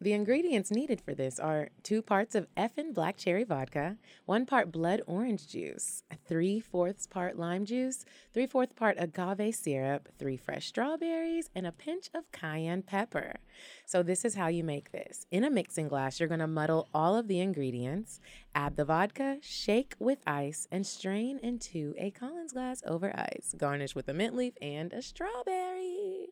The ingredients needed for this are two parts of effin' black cherry vodka, one part blood orange juice, three fourths part lime juice, three fourths part agave syrup, three fresh strawberries, and a pinch of cayenne pepper. So, this is how you make this. In a mixing glass, you're gonna muddle all of the ingredients, add the vodka, shake with ice, and strain into a Collins glass over ice. Garnish with a mint leaf and a strawberry.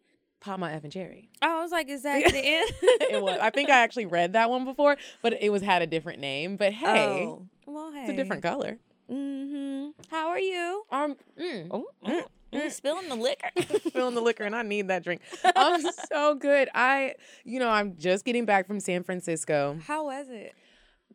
Pop my effing cherry. I was like, is that the end? it was. I think I actually read that one before, but it was had a different name. But hey, Oh, well, hey. it's a different color. Mm-hmm. How are you? Um, mm, Oh, mm, mm, spilling the liquor. spilling the liquor, and I need that drink. I'm so good. I, you know, I'm just getting back from San Francisco. How was it?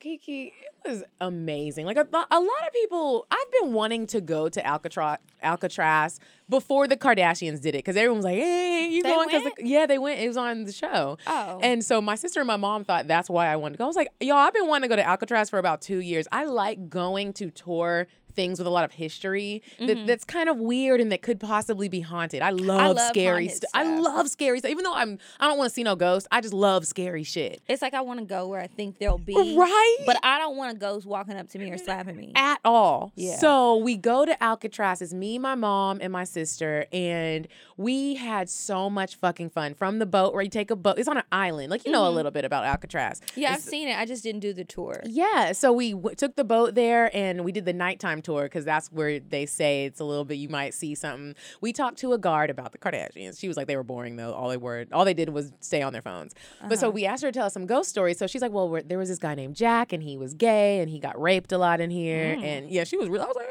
Kiki, it was amazing. Like a, a lot of people, I've been wanting to go to Alcatraz, Alcatraz before the Kardashians did it because everyone was like, "Hey, you They going?" Because yeah, they went. It was on the show. Oh. and so my sister and my mom thought that's why I wanted to go. I was like, "Y'all, I've been wanting to go to Alcatraz for about two years. I like going to tour." Things with a lot of history that, mm-hmm. that's kind of weird and that could possibly be haunted. I love, love scary haunted stuff. I love scary stuff. Even though I'm, I don't want to see no ghosts. I just love scary shit. It's like I want to go where I think there'll be. Right? But I don't want a ghost walking up to me or slapping me. at all. Yeah. So we go to Alcatraz. It's me, my mom, and my sister, and we had so much fucking fun from the boat where you take a boat. It's on an island, like you know a mm-hmm. little bit about Alcatraz. Yeah, I've seen it. I just didn't do the tour. yeah, so we w- took the boat there and we did the nighttime tour because that's where they say it's a little bit you might see something. We talked to a guard about the Kardashians. She was like they were boring though. All they were, all they did was stay on their phones. But so uh-huh. we asked her to tell us some ghost stories. So she's like, well, there was this guy named Jack and he was gay and he got raped a lot in here. Mm. And yeah, she was real. I was like,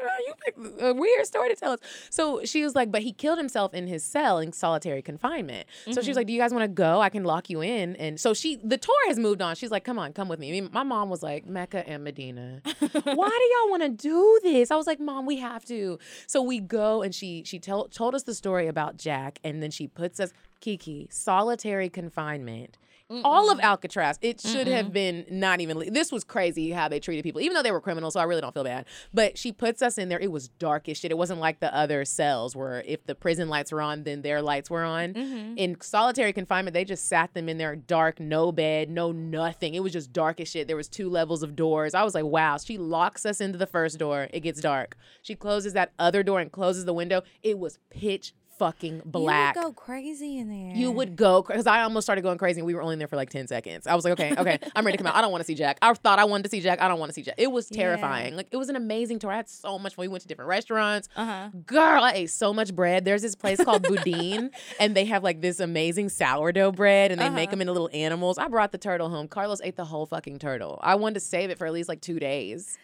a weird story to tell us. So she was like, but he killed himself in his cell in solitary confinement. So she was mm-hmm. like, do you guys want to go? I can lock you in. And so she, the tour has moved on. She's like, come on, come with me. I mean, my mom was like, Mecca and Medina. Why do y'all want to do this? I was like, Mom, we have to. So we go and she she told told us the story about Jack, and then she puts us Kiki solitary confinement. All of Alcatraz, it should have been not even. le- This was crazy how they treated people, even though they were criminals. So I really don't feel bad. But she puts us in there. It was dark as shit. It wasn't like the other cells where if the prison lights were on, then their lights were on. Mm-hmm. In solitary confinement, they just sat them in there, dark, no bed, no nothing. It was just dark as shit. There was two levels of doors. I was like, wow. She locks us into the first door. It gets dark. She closes that other door and closes the window. It was pitch fucking black. You would go crazy in there. You would go because I almost started going crazy and we were only in there for like 10 seconds. I was like, okay, okay, I'm ready to come out. I don't want to see Jack. I thought I wanted to see Jack. I don't want to see Jack. It was terrifying. Like, it was an amazing tour. I had so much fun. We went to different restaurants. Uh huh. Girl, I ate so much bread. There's this place called Boudin, and they have like this amazing sourdough bread, and they make Uh-huh. them into little animals. I brought the turtle home. Carlos ate the whole fucking turtle. I wanted to save it for at least like two days.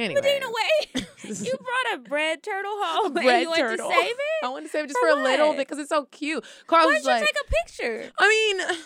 Anyway, wait. you brought a bread turtle home bread and you went turtle. to save it? I wanted to save it just For for, a little bit because it's so cute. Carl Why don't you like, take a picture? I mean.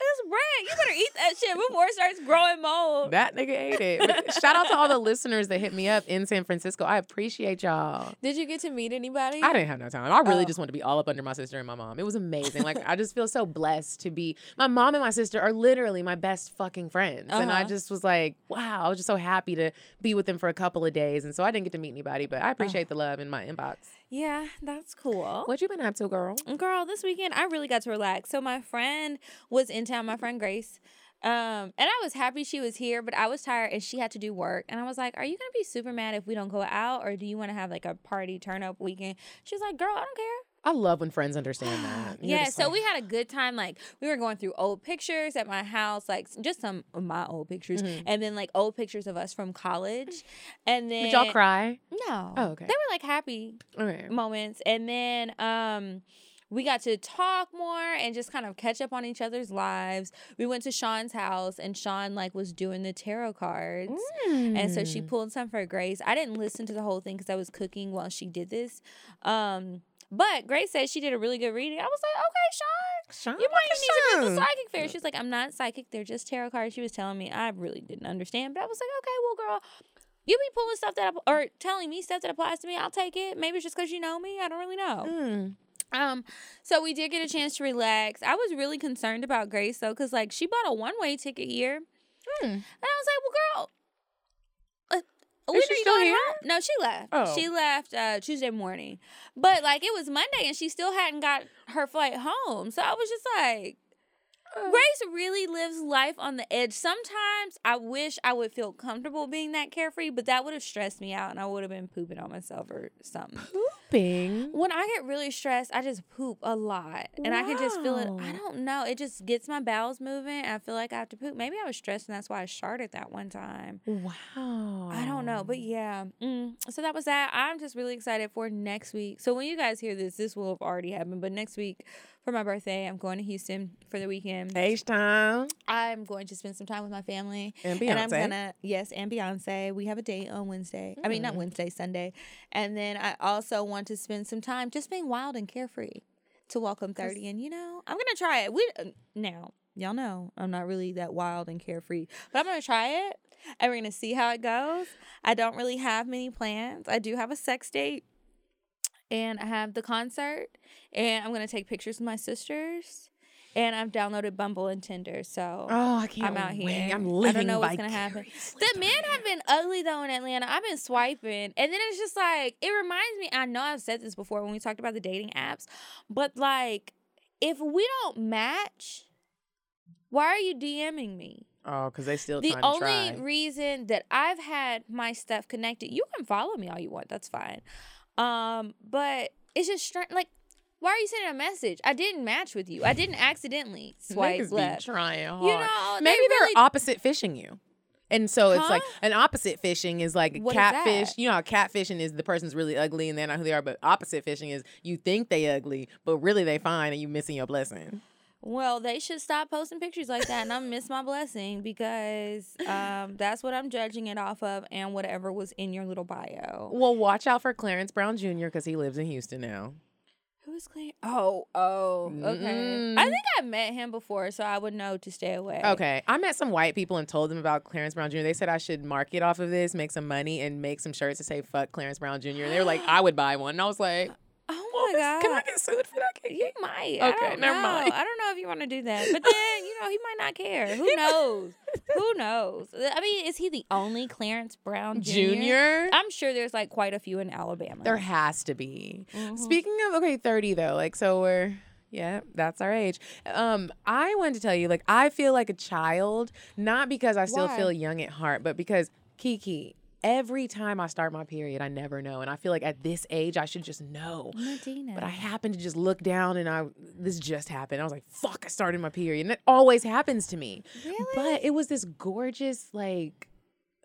It's bread. You better eat that shit before it starts growing mold. That nigga ate it. But shout out to all the listeners that hit me up in San Francisco. I appreciate y'all. Did you get to meet anybody? I didn't have no time. I really Oh. just wanted to be all up under my sister and my mom. It was amazing. Like I just feel so blessed to be. My mom and my sister are literally my best fucking friends, and I Uh-huh. just was like, wow. I was just so happy to be with them for a couple of days, and so I didn't get to meet anybody, but I appreciate the love in my inbox. Yeah, that's cool. What you been up to, girl? Girl, this weekend I really got to relax. So my friend was in town, my friend Grace. Um, and I was happy she was here, but I was tired and she had to do work. And I was like, Are you gonna be super mad if we don't go out or do you wanna have like a party turn up weekend? She was like, Girl, I don't care. I love when friends understand that. You're yeah, so like, we had a good time. Like we were going through old pictures at my house, like just some of my old pictures, Mhm. and then like old pictures of us from college. And then Did y'all cry? No. Oh, okay. They were like happy Okay. moments, and then um. We got to talk more and just kind of catch up on each other's lives. We went to Sean's house and Sean like was doing the tarot cards. And so she Mm. pulled some for Grace. I didn't listen to the whole thing because I was cooking while she did this. Um, but Grace said she did a really good reading. I was like, okay, Sean. Sean, You might need to go to Sean. the psychic fair. She's like, I'm not psychic. They're just tarot cards. She was telling me. I really didn't understand, but I was like, okay, well, girl, you be pulling stuff that app- or telling me stuff that applies to me. I'll take it. Maybe it's just because you know me. I don't really know. Mm. Um, so we did get a chance to relax. I was really concerned about Grace though, because like she bought a one way ticket here, Hmm. and I was like, well, girl. When she are you still going here? home? No, she left. Oh. She left uh, Tuesday morning, but like it was Monday and she still hadn't got her flight home. So I was just like. Grace really lives life on the edge. Sometimes I wish I would feel comfortable being that carefree, but that would have stressed me out and I would have been pooping on myself or something. Pooping. When I get really stressed, I just poop a lot. And I can just feel it. I don't know. It just gets my bowels moving. And I feel like I have to poop. Maybe I was stressed and that's why I started that one time. Wow. I don't know. But yeah. Mm. So that was that. I'm just really excited for next week. So when you guys hear this, this will have already happened. But next week for my birthday, I'm going to Houston for the weekend. H time I'm going to spend some time with my family. and And I'm Beyonce. gonna yes, and Beyonce. We have a date on Wednesday. I mean, not Mm. Wednesday, Sunday. And then I also want to spend some time just being wild and carefree to welcome thirty. And you know, I'm gonna try it. We uh, now y'all know I'm not really that wild and carefree, but I'm gonna try it. And we're gonna see how it goes. I don't really have many plans. I do have a sex date, and I have the concert, and I'm gonna take pictures with my sisters. And I've downloaded Bumble and Tinder, so Oh, I can't I'm out wait. here. I'm I living don't know what's gonna happen. The men have been ugly though in Atlanta. I've been swiping, and then it's just like it reminds me. I know I've said this before when we talked about the dating apps, but like if we don't match, why are you DMing me? Oh, because they still the trying to only try. reason that I've had my stuff connected, you can follow me all you want. That's fine. Um, but it's just strange. Like, why are you sending a message? I didn't match with you. I didn't accidentally swipe Niggas left. be trying hard. You know, maybe they're really- opposite fishing you. And so it's like an opposite fishing is like What is catfish. that? You know how catfishing is the person's really ugly and they're not who they are, but opposite fishing is you think they ugly, but really they fine and you missing your blessing. Well, they should stop posting pictures like that, and I miss my blessing because um, that's what I'm judging it off of, and whatever was in your little bio. Well, watch out for Clarence Brown Jr. because he lives in Houston now. Who is Clarence? Oh, oh, okay. Mm. I think I met him before, so I would know to stay away. Okay. I met some white people and told them about Clarence Brown Jr. They said I should market off of this, make some money, and make some shirts to say fuck Clarence Brown Jr. And they were like, I would buy one. And I was like, Oh my god. Can I get sued for that? Can You might. Okay, never know. mind. I don't know if you want to do that. But then, you know, he might not care. Who knows? Who knows? I mean, is he the only Clarence Brown Jr.? Junior? I'm sure there's like quite a few in Alabama. There has to be. Mhm. Speaking of okay, 30 though, like so we're yeah, that's our age. Um, I wanted to tell you, like, I feel like a child, not because I still Why? feel young at heart, but because Kiki, every time I start my period, I never know. And I feel like at this age I should just know. Medina. But I happened to just look down and I this just happened. I was like, fuck, I started my period. And it always happens to me. really? But it was this gorgeous, like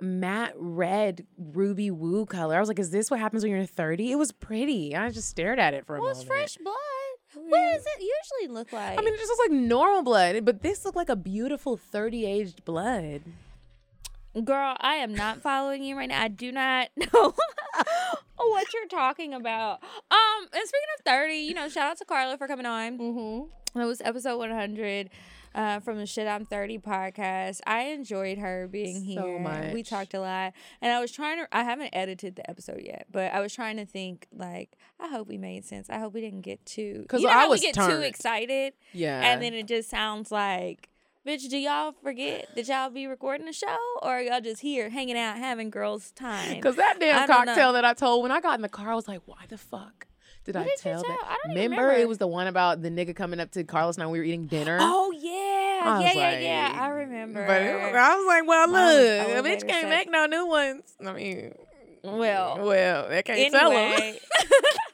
matte red ruby woo color. I was like, is this what happens when you're 30? It was pretty. I just stared at it for a well, it's moment. fresh blood. What does it usually look like? I mean, it just looks like normal blood, but this looked like a beautiful 30 aged blood. Girl, I am not following you right now. I do not know what you're talking about. Um, and speaking of 30, you know, shout out to Carla for coming on. Mm-hmm. That was episode 100 uh, from the Shit I'm 30 podcast. I enjoyed her being So here. We talked a lot. And I was trying to, I haven't edited the episode yet, but I was trying to think, like, I hope we made sense. I hope we didn't get too, 'Cause you know I was we get too excited Yeah. and then it just sounds like, bitch, do y'all forget that y'all be recording the show? Or are y'all just here hanging out, having girls' time? Because that damn don't know. cocktail that I told when I got in the car, I was like, why the fuck did What I did tell that? I don't even remember, it was the one about the nigga coming up to Carlos and I, we were eating dinner. Oh, yeah. I Yeah, was yeah, yeah. I remember. But it I was like, well, look, a bitch can't sex. make no new ones. I mean, Well, well, they can't sell them.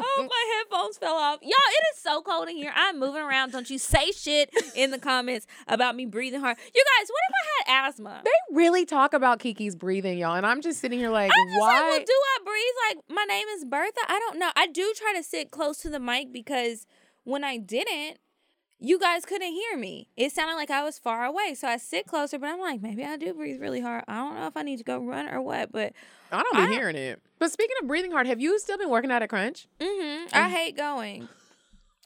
Oh, my headphones fell off. Y'all, it is so cold in here. I'm moving around. Don't you say shit in the comments about me breathing hard. You guys, what if I had asthma? They really talk about Kiki's breathing, y'all, and I'm just sitting here like, I'm just why? like, well, do I breathe like my name is Bertha? I don't know. I do try to sit close to the mic because when I didn't, you guys couldn't hear me. It sounded like I was far away. So I sit closer, but I'm like, maybe I do breathe really hard. I don't know if I need to go run or what, but I don't I be don't- hearing it. But speaking of breathing hard, have you still been working out at Crunch? Mm-hmm. I hate going.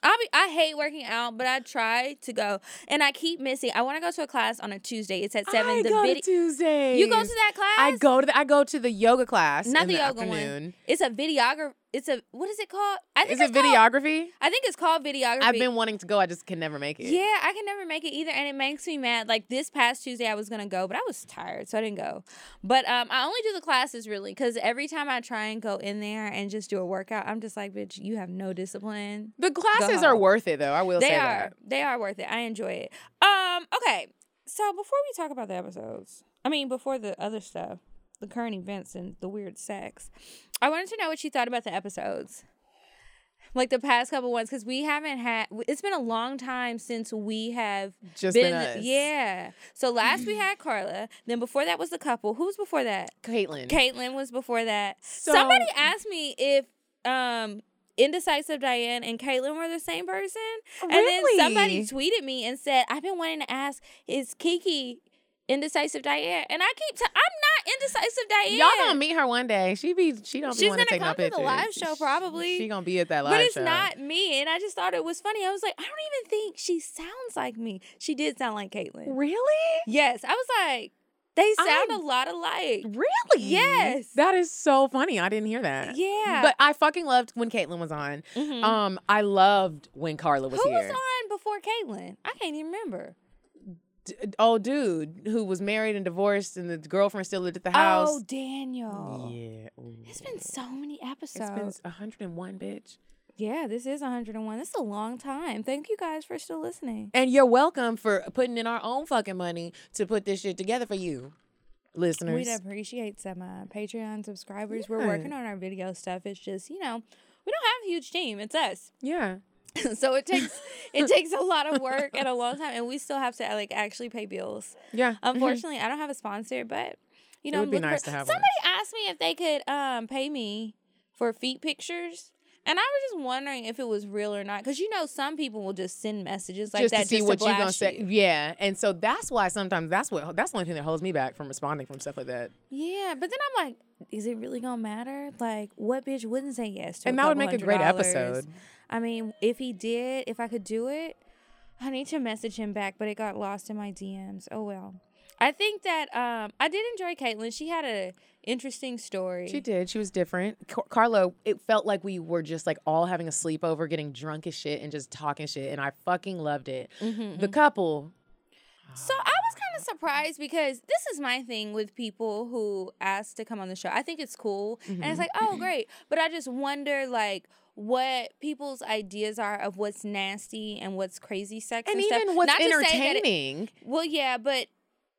I'll be. I hate working out, but I try to go, and I keep missing. I want to go to a class on a Tuesday. It's at seven. I the go vid- to Tuesdays. You go to that class? I go to the, I go to the yoga class. Not the, yoga afternoon. one. It's a videographer. It's a what is it called? I think Is it's it called- videography? I think it's called videography. I've been wanting to go. I just can never make it. Yeah, I can never make it either, and it makes me mad. Like this past Tuesday, I was gonna go, but I was tired, so I didn't go. But um, I only do the classes really because every time I try and go in there and just do a workout, I'm just like, bitch, you have no discipline. The classes are worth it though. I will They say are. that. They are worth it. I enjoy it. Um. Okay. So before we talk about the episodes, I mean, before the other stuff, the current events and the weird sex, I wanted to know what you thought about the episodes. Like the past couple ones, because we haven't had. It's been a long time since we have Just been. been us. Yeah. So last we had Carla. Then before that was the couple. Who was before that? Caitlin. Caitlyn was before that. So- Somebody asked me if um indecisive Diane and Caitlyn were the same person. And then somebody tweeted me and said, I've been wanting to ask, is Kiki indecisive Diane? And I keep t- I'm not indecisive Diane. Y'all gonna meet her one day. She be she don't be She's to gonna take no come to the live show probably. She gonna be at that live show. but it's show. not me. And I just thought it was funny. I was like, I don't even think she sounds like me. She did sound like Caitlyn. Really? Yes. I was like, they sound I- a lot alike. Really? Yes. That is so funny. I didn't hear that. Yeah. But I fucking loved when Caitlyn was on. Mhm. Um, I loved when Carla was Who here. was on before Caitlyn? I can't even remember. D- oh, dude, who was married and divorced, and the girlfriend still lived at the house. Oh, Daniel. yeah. Ooh. It's been so many It's episodes. been 101, bitch. yeah, this is 101. This is a long time. Thank you guys for still listening. And you're welcome for putting in our own fucking money to put this shit together for you, listeners. We'd appreciate some uh, Patreon subscribers. We're working on our video stuff. It's just, you know, we don't have a huge team. It's us. yeah. so it takes it takes a lot of work and a long time and we still have to like actually pay bills. Yeah. Unfortunately, I don't have a sponsor, but you It know, would be nice for- to have one. Somebody asked me if they could um pay me for feet pictures. And I was just wondering if it was real or not, because you know some people will just send messages like just that to see just what to you're gonna blast say. you. Yeah, and so that's why sometimes that's what that's the only thing that holds me back from responding from stuff like that. Yeah, but then I'm like, is it really gonna matter? Like, what bitch wouldn't say yes to? And that would make a great dollars? episode. I mean, if he did, if I could do it, I need to message him back, but it got lost in my DMs. Oh well. I think that um I did enjoy Caitlyn. She had a interesting story. She did. She was different. Car- Carla, it felt like we were just like all having a sleepover, getting drunk as shit, and just talking shit, and I fucking loved it. Mhm. The couple, So I was kind of surprised because this is my thing with people who ask to come on the show. I think it's cool, and Mm-hmm. it's like, oh, great. But I just wonder, like, what people's ideas are of what's nasty and what's crazy sex and and, stuff. even what's Not that it- entertaining. well, yeah, but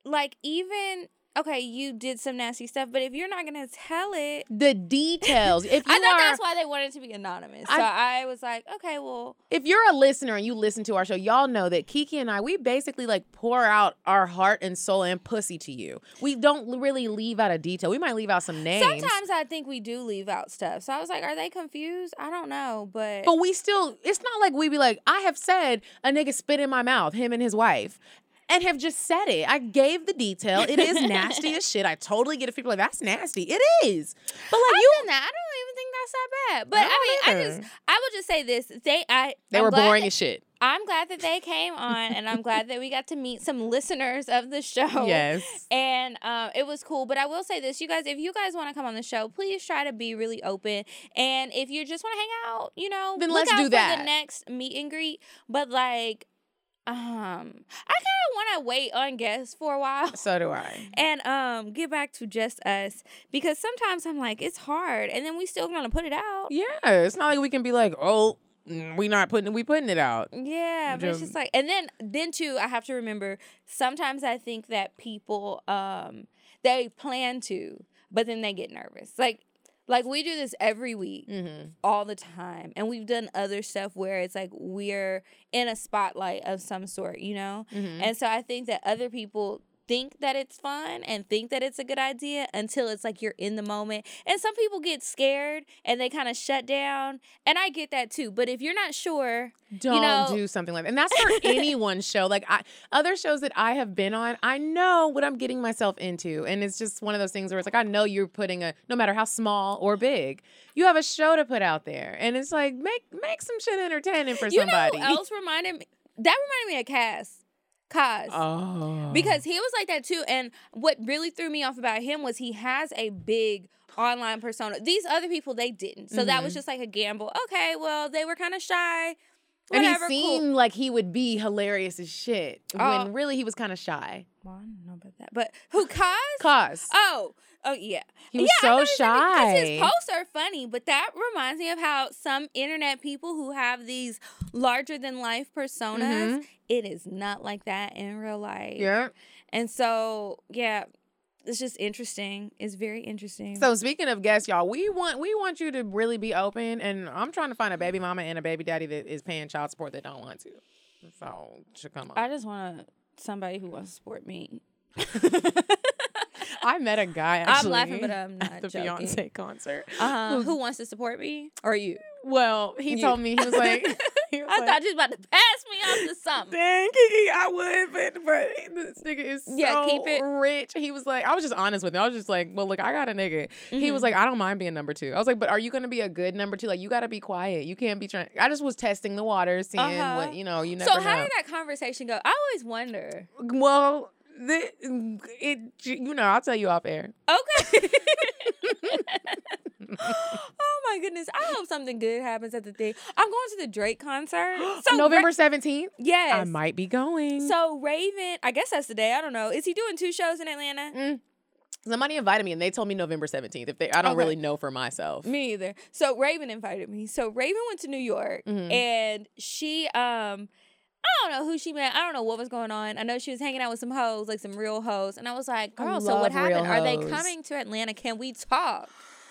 like even okay, you did some nasty stuff, but if you're not gonna tell it. the details. If you I thought are, that's why they wanted to be anonymous. So I was like, okay, well, if you're a listener and you listen to our show, y'all know that Kiki and I, we basically like pour out our heart and soul and pussy to you. We don't really leave out a detail. We might leave out some names. sometimes I think we do leave out stuff. So I was like, are they confused? I don't know, but But we still, it's not like we be like, I have said a nigga spit in my mouth, him and his wife, and have just said it. I gave the detail. It is nasty as shit. I totally get it. People are like, that's nasty. It is. But like I you, did not. I don't even think that's that bad. But I I, mean, don't I just I will just say this: they, I, they I'm were boring that- as shit. I'm glad that they came on, and I'm glad that we got to meet some listeners of the show. Yes. And um, it was cool. But I will say this, you guys, if you guys want to come on the show, please try to be really open. And if you just want to hang out, you know, Then look let's out do for that. the next meet and greet. But like, um, I kind of want to wait on guests for a while So do I. and um get back to just us because sometimes I'm like it's hard and then we still gonna put it out. Yeah. It's not like we can be like, oh, we not putting, we putting it out. Yeah, but it's Just- just like and then then too I have to remember sometimes I think that people um they plan to but then they get nervous. Like like we do this every week Mm-hmm. all the time and we've done other stuff where it's like we're in a spotlight of some sort, you know? Mm-hmm. And so I think that other people think that it's fun and think that it's a good idea until it's like you're in the moment. And some people get scared and they kind of shut down. And I get that too. But if you're not sure, Don't know- do something like that. And that's for anyone's show. Like I, other shows that I have been on, I know what I'm getting myself into. And it's just one of those things where it's like I know you're putting a no matter how small or big, you have a show to put out there. And it's like make make some shit entertaining for you somebody. know who else reminded me? That reminded me of Cass. Kaz. Oh. because he was like that too. And what really threw me off about him was he has a big online persona. These other people they didn't, so that was Mhm. just like a gamble. Okay, well they were kind of shy. and he seemed cool. like he would be hilarious as shit Oh. when really he was kind of shy. Well, I don't know about that, but who Cause. Cause Oh, oh yeah. he was yeah, so shy. His posts are funny, but that reminds me of how some internet people who have these larger than life personas, Mhm. it is not like that in real life. yeah. And so, yeah, it's just interesting. It's very interesting. So speaking of guests, y'all, we want we want you to really be open, and I'm trying to find a baby mama and a baby daddy that is paying child support that don't want to. So should come on. I just want somebody who wants to support me. I met a guy. I'm laughing, but I'm not at the joking. Beyonce concert. Uh, who wants to support me? Or you? Well, he You. told me he was like, he was I like, thought you was about to pass me off to something. Dang, Kiki, I would, but but this nigga is so Yeah, keep it- rich. He was like, I was just honest with him. I was just like, well, look, I got a nigga. He was Mhm. like, I don't mind being number two. I was like, but are you gonna be a good number two? Like, you gotta be quiet. You can't be trying. I just was testing the waters, seeing Uh-huh. what you know. You never So how know. did that conversation go? I always wonder. well, the, it you know, I'll tell you off air. Okay. oh my goodness! I hope something good happens at the thing. I'm going to the Drake concert. So November Ra- seventeenth. yes. I might be going. So Raven, I guess that's the day. I don't know. Is he doing two shows in Atlanta? Mm. Somebody invited me and they told me November 17th. If they I don't Okay. really know for myself. Me either. So Raven invited me. So Raven went to New York Mhm. and she um I don't know who she met. I don't know what was going on. I know she was hanging out with some hoes, like some real hoes. And I was like, girl, so what happened? Are they coming to Atlanta? Can we talk?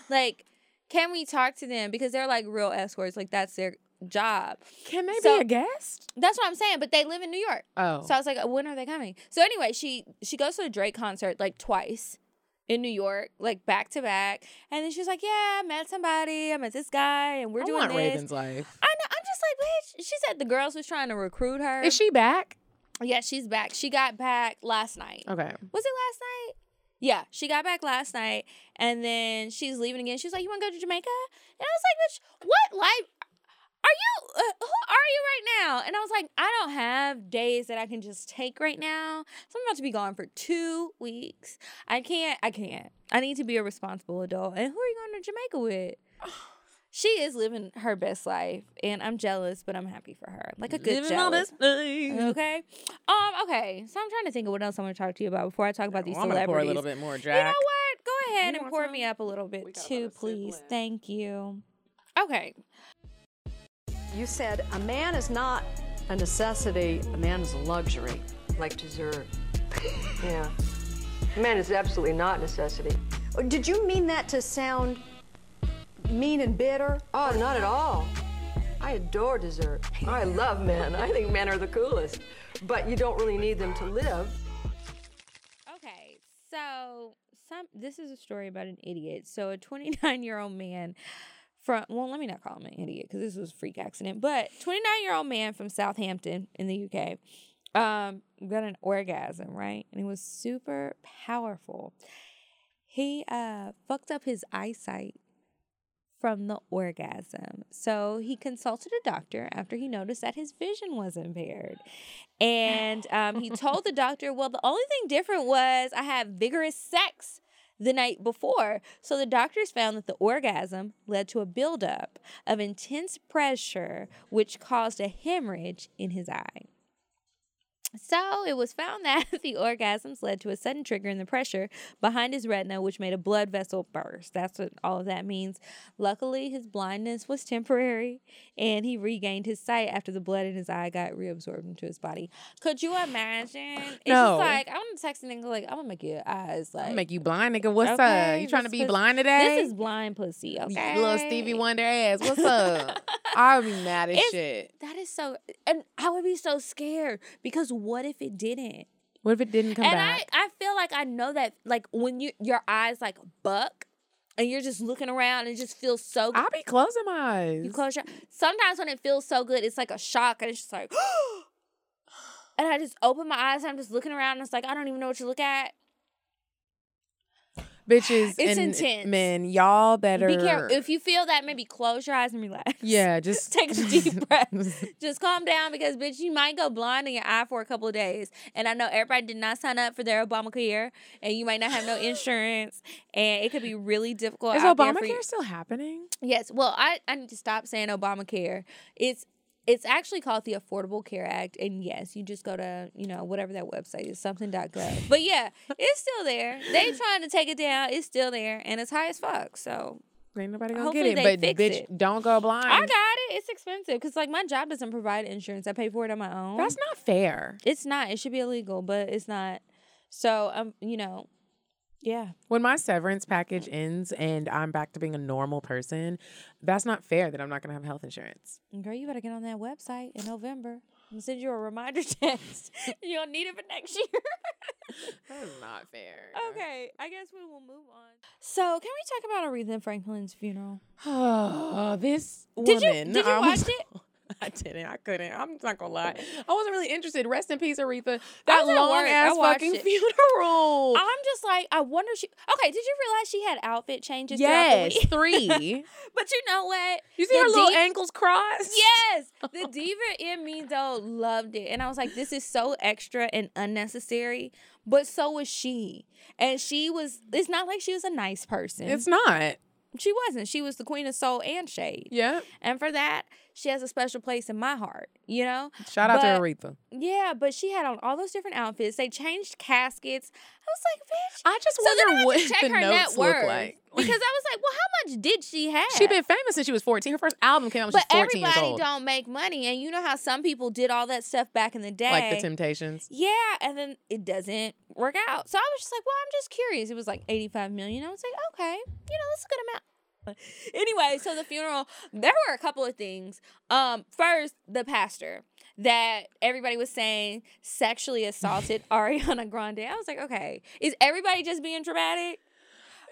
Like, can we talk to them? Because they're like real escorts. Like that's their job. Can they So- be a guest? That's what I'm saying. But they live in New York. Oh. So I was like, when are they coming? So anyway, she she goes to a Drake concert like twice in New York, like back to back. And then she's like, Yeah, I met somebody. I met this guy, and we're I doing want this. Raven's life. I know. I'm just like, bitch. She said the girls was trying to recruit her. Is she back? Yeah, she's back. She got back last night. Okay. Was it last night? Yeah, she got back last night, and then she's leaving again. She's like, "You want to go to Jamaica?" And I was like, "Bitch, what life are you? Uh, who are you right now?" And I was like, "I don't have days that I can just take right now. So I'm about to be gone for two weeks. I can't. I can't. I need to be a responsible adult. And who are you going to Jamaica with?" She is living her best life, and I'm jealous, but I'm happy for her. Like a good jealous. Okay. Um. Okay. So I'm trying to think of what else I want to talk to you about before I talk about these I'm gonna celebrities. pour a little bit more You know what? Go ahead You and pour some? me up a little bit too, let it sit please. Thank you. Okay. You said a man is not a necessity, a man is a luxury. like dessert. yeah. A Man is absolutely not necessity. Oh, did you mean that to sound mean and bitter? Oh, not at all. I adore dessert. I love men. I think men are the coolest. But you don't really need them to live. Okay. So some this is a story about an idiot. So a 29 year old man from well, let me not call him an idiot because this was a freak accident. But 29 year old man from Southampton in the UK um got an orgasm right, and it was super powerful. He uh fucked up his eyesight from the orgasm. So he consulted a doctor after he noticed that his vision was impaired. And um, he told the doctor, well, the only thing different was I had vigorous sex the night before. So the doctors found that the orgasm led to a buildup of intense pressure, which caused a hemorrhage in his eye. So it was found that the orgasms led to a sudden trigger in the pressure behind his retina, which made a blood vessel burst. That's what all of that means. Luckily, his blindness was temporary and he regained his sight after the blood in his eye got reabsorbed into his body. Could you imagine? It's No. just like, I want to text a nigga, like, I'm gonna make your eyes like. Make you blind, nigga. What's Okay, up? You trying to be pussy- blind today? This is blind pussy, You okay? little Stevie Wonder ass. What's up? I would be mad as It's- shit. That is so, and I would be so scared because what if it didn't? What if it didn't come and back? I, I feel like I know that like when you your eyes like buck and you're just looking around and it just feels so good. I'll be closing my eyes. You close your sometimes when it feels so good, it's like a shock and it's just like and I just open my eyes and I'm just looking around and it's like I don't even know what to look at. Bitches It's and intense. men, y'all better Be careful. If you feel that, maybe close your eyes and relax. Yeah, just take a deep breath. Just calm down because bitch, you might go blind in your eye for a couple of days. And I know everybody did not sign up for their Obamacare, and you might not have no insurance, and it could be really difficult. Is out there for you. Obamacare still happening? Yes. Well, I, I need to stop saying Obamacare. It's it's actually called the Affordable Care Act. And yes, you just go to, you know, whatever that website is, something.gov. But yeah, it's still there. They trying to take it down. It's still there. And it's high as fuck. So Ain't nobody gonna Hopefully get it. But bitch, it. don't go blind. I got it. It's expensive. Because like my job doesn't provide insurance. I pay for it on my own. That's not fair. it's not. It should be illegal, but it's not. So um, you know, yeah. When my severance package ends and I'm back to being a normal person, that's not fair that I'm not gonna have health insurance. Girl, you better get on that website in November. I'm send you a reminder text. You'll need it for next year. That's not fair. Okay, I guess we will move on. So, can we talk about Aretha Franklin's funeral? Oh, this woman. Did you- did you watch it? I didn't. I couldn't. I'm not gonna lie. I wasn't really interested. Rest in peace, Aretha. That long ass fucking it. funeral. I'm just like, I wonder. She okay? Did you realize she had outfit changes? yes, three. but you know what? You see The her little ankles crossed? Yes, the diva in me though loved it, and I was like, "This is so extra and unnecessary." But so was she, and she was. It's not like she was a nice person. It's not. she wasn't. She was the queen of soul and shade, Yeah. and for that, she has a special place in my heart. You know. Shout out But- to Aretha. Yeah, but she had on all those different outfits. They changed caskets. I was like, "Bitch." I just So I wonder what to check the her notes net look worth like. because I was like, "Well, how much did she have?" She's been famous since she was 14. Her first album came out when But she was 14 years everybody old. don't make money, and you know how some people did all that stuff back in the day, Like the Temptations. Yeah, and then it doesn't work out. So I was just like, well, I'm just curious. It was like 85 million. I was like, okay, you know, that's a good amount. Anyway, so the funeral, there were a couple of things. Um, first, the pastor that everybody was saying sexually assaulted Ariana Grande. I was like, okay, is everybody just being dramatic?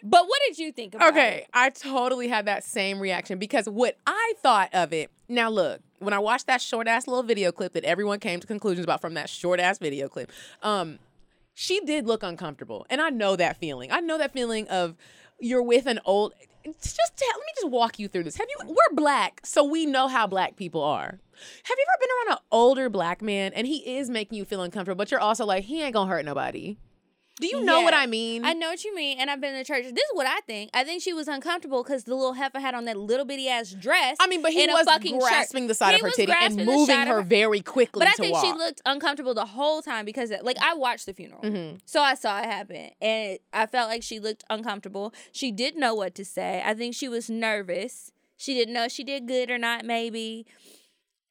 But what did you think about it? Okay, it? I totally had that same reaction because what I thought of it. Now look, when I watched that short ass little video clip that everyone came to conclusions about from that short ass video clip, um, she did look uncomfortable, and I know that feeling. I know that feeling of you're with an old. Just let me just walk you through this. Have you? We're black, so we know how black people are. Have you ever been around an older black man and he is making you feel uncomfortable, but you're also like he ain't gonna hurt nobody? Do you know what I mean? I know what you mean, and I've been in church. This is what I think. I think she was uncomfortable because the little heifer had on that little bitty ass dress. I mean, but he was fucking shirt. grasping the side He of her titty and moving of her very quickly But I think walk. she looked uncomfortable the whole time because, like, I watched the funeral, Mm-hmm. so I saw it happen, and I felt like she looked uncomfortable. She didn't know what to say. I think she was nervous. She didn't know if she did good or not, maybe.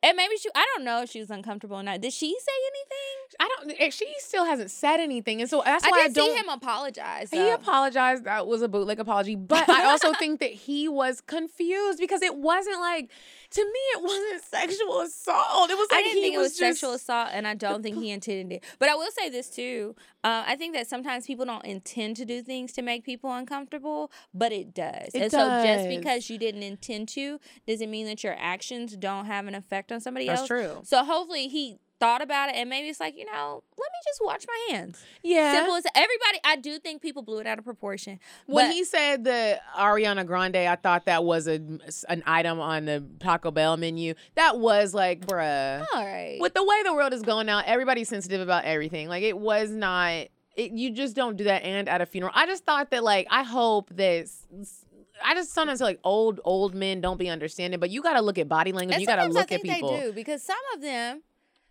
And maybe she, I don't know if she was uncomfortable or not. Did she say anything? I don't. eh, She still hasn't said anything, and so that's I why I, did don't. see him apologize. He apologized. That was a bootleg apology, but I also think that he was confused because it wasn't like to me. It wasn't sexual assault. It was like I didn't think it was, just, sexual assault, and I don't think he intended it. But I will say this too: uh, I think that sometimes people don't intend to do things to make people uncomfortable, but it does. It and so just because you didn't intend to, doesn't mean that your actions don't have an effect on somebody That's else. true. So hopefully he thought about it, and maybe it's like you know, let me just wash my hands. Yeah. Simple as everybody. I do think people blew it out of proportion. When but- he said the Ariana Grande, I thought that was a an item on the Taco Bell menu. That was like, bruh. all right, with the way the world is going now, everybody's sensitive about everything. Like it was not. It, you just don't do that and at a funeral. I just thought that like I hope that. I just sometimes feel like old old men don't be understanding, but you got to look at body language. And you got to look I at people. They do because some of them.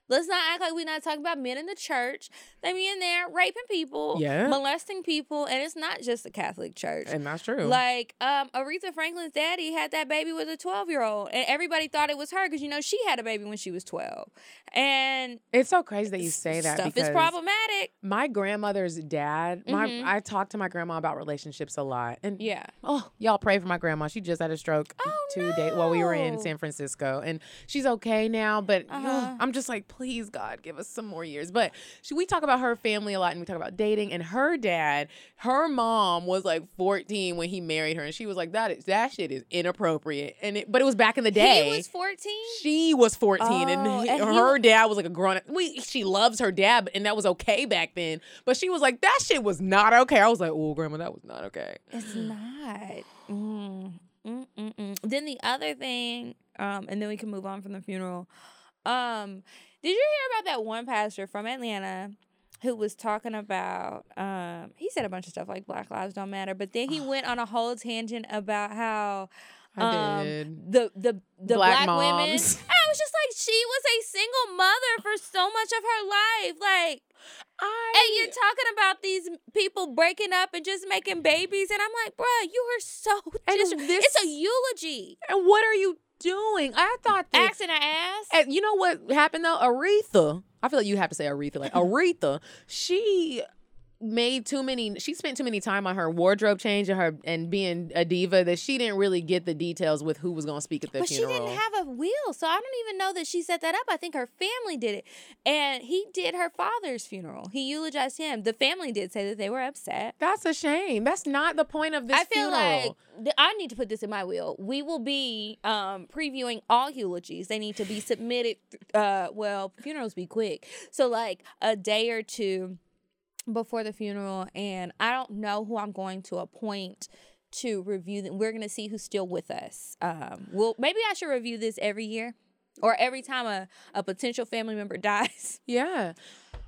Let's not act like we're not talking about men in the church. They be in there raping people, Yeah. molesting people, and it's not just the Catholic Church. And that's true. Like um, Aretha Franklin's daddy had that baby with a twelve year old, and everybody thought it was her because you know she had a baby when she was twelve, and it's so crazy that you say that stuff is problematic. my grandmother's dad. My Mhm. I talk to my grandma about relationships a lot, and Yeah, Oh, y'all pray for my grandma. She just had a stroke Oh, two days while we were in. San Francisco, and she's okay now. But Uh-huh. I'm just like, please God, give us some more years. But she, we talk about her family a lot, and we talk about dating. And her dad, her mom was like 14 when he married her, and she was like, "That is that shit is inappropriate." And it, but it was back in the day. He was 14. She was 14 and, Oh, he- and he her wa- dad was like a grown up. We she loves her dad, and that was okay back then. But she was like, that shit was not okay. I was like, oh, grandma, that was not okay. It's not. Mm, mm, mm, mm. Then the other thing, um, and then we can move on from the funeral. Um, did you hear about that one pastor from Atlanta who was talking about? Um, he said a bunch of stuff like Black Lives Don't Matter, but then he went on a whole tangent about how um, the the the Black black, women. And I was just like, she was a single mother for so much of her life, like. I... And you're talking about these people breaking up and just making babies, and I'm like, bruh, you are so. And this- it's a eulogy. And what are you doing? I thought that. Axe in the ass. And you know what happened though? Aretha. I feel like you have to say Aretha. Like Aretha, she made too many. She spent too many time on her wardrobe change and her and being a diva that she didn't really get the details with who was going to speak at the funeral. but she didn't have a will, so I don't even know that she set that up. I think her family did it, and he did her father's funeral. He eulogized him. The family did say that they were upset. That's a shame. That's not the point of this I feel funeral. like th- I need to put this in my will. We will be um, previewing all eulogies. They need to be submitted. Uh, well, funerals be quick, so like a day or two before the funeral, and I don't know who I'm going to appoint to review them. We're gonna see who's still with us. Um, well, maybe I should review this every year. Or every time a, a potential family member dies, yeah.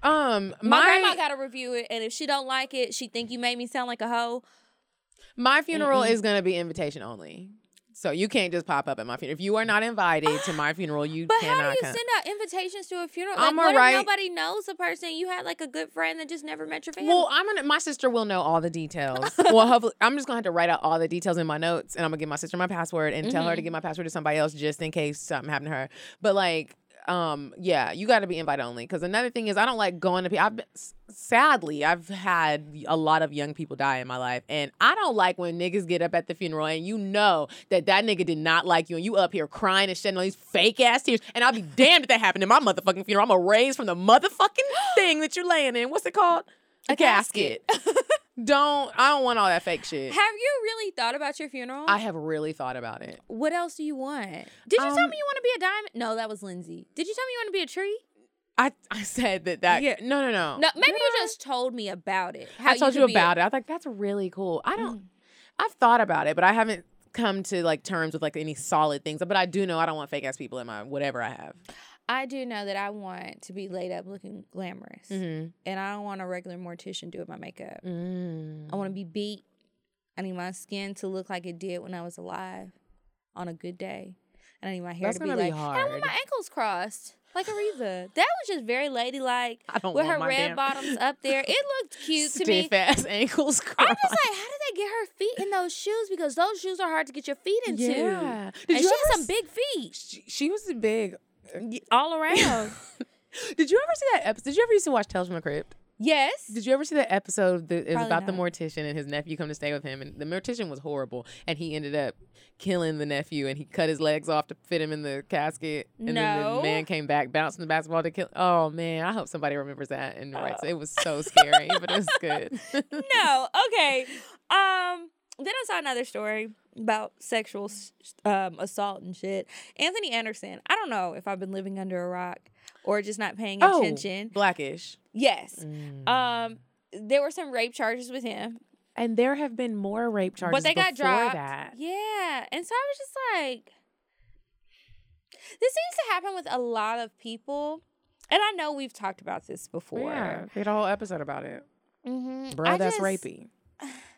Um, my, my grandma got to review it, and if she don't like it, she think you made me sound like a hoe. my funeral is gonna be invitation only. So you can't just pop up at my funeral. If you are not invited to my funeral, you But cannot how do you come. send out invitations to a funeral? Like, I'm what alright. if nobody knows the person? You had like a good friend that just never met your family. Well, I'm gonna. My sister will know all the details. well, hopefully, I'm just gonna have to write out all the details in my notes, and I'm gonna give my sister my password and tell her Mm-hmm. to give my password to somebody else just in case something happened to her. But like, um, yeah, you got to be invite only. Because another thing is, I don't like going to people. I've been, sadly, I've had a lot of young people die in my life, and I don't like when niggas get up at the funeral and you know that that nigga did not like you, and you up here crying and shedding all these fake ass tears. And I'll be damned if that happened in my motherfucking funeral. I'm gonna raise from the motherfucking thing that you're laying in. What's it called? A casket. don't I don't want all that fake shit. have you really thought about your funeral? I have really thought about it. what else do you want? Did you tell Um, me you want to be a diamond? No, that was Lindsay. Did you tell me you want to be a tree? I I said that that Yeah. no no no No, maybe you just told me about it. I told you, could be a- about it. I was like that's really cool. I Mm. don't. I've thought about it, but I haven't come to like terms with like any solid things. But I do know I don't want fake ass people in my whatever I have. I do know that I want to be laid up looking glamorous, Mm-hmm. and I don't want a regular mortician doing my makeup. Mm. I want to be beat. I need my skin to look like it did when I was alive on a good day. And I need my hair That's to be like, and I want my ankles crossed like Aretha. That was just very ladylike I don't with her red damn bottoms up there. It looked cute to me. Stiff ass ankles. Crossed. I'm just like, how did they get her feet in those shoes? Because those shoes are hard to get your feet into. Yeah. Did and you she ever has some big feet She, she was a big. All around. Did you ever see that episode? Did you ever used to watch Tales from the Crypt? yes. Did you ever see that episode that is Probably about the mortician and his nephew come to stay with him? And the mortician was horrible, and he ended up killing the nephew, and he cut his legs off to fit him in the casket. And then No. the man came back, bouncing the basketball to kill. Oh man, I hope somebody remembers that and writes. It was so scary, but it was good. no. Okay. Um. Then I saw another story about sexual um, assault and shit. Anthony Anderson. I don't know if I've been living under a rock or just not paying oh, attention. Black-ish. Yes. Mm. Um. There were some rape charges with him, And there have been more rape charges, but they got dropped. That. Yeah. And so I was just like, this seems to happen with a lot of people. And I know we've talked about this before. Yeah, we had a whole episode about it. Mm-hmm. Bro, that's rapey.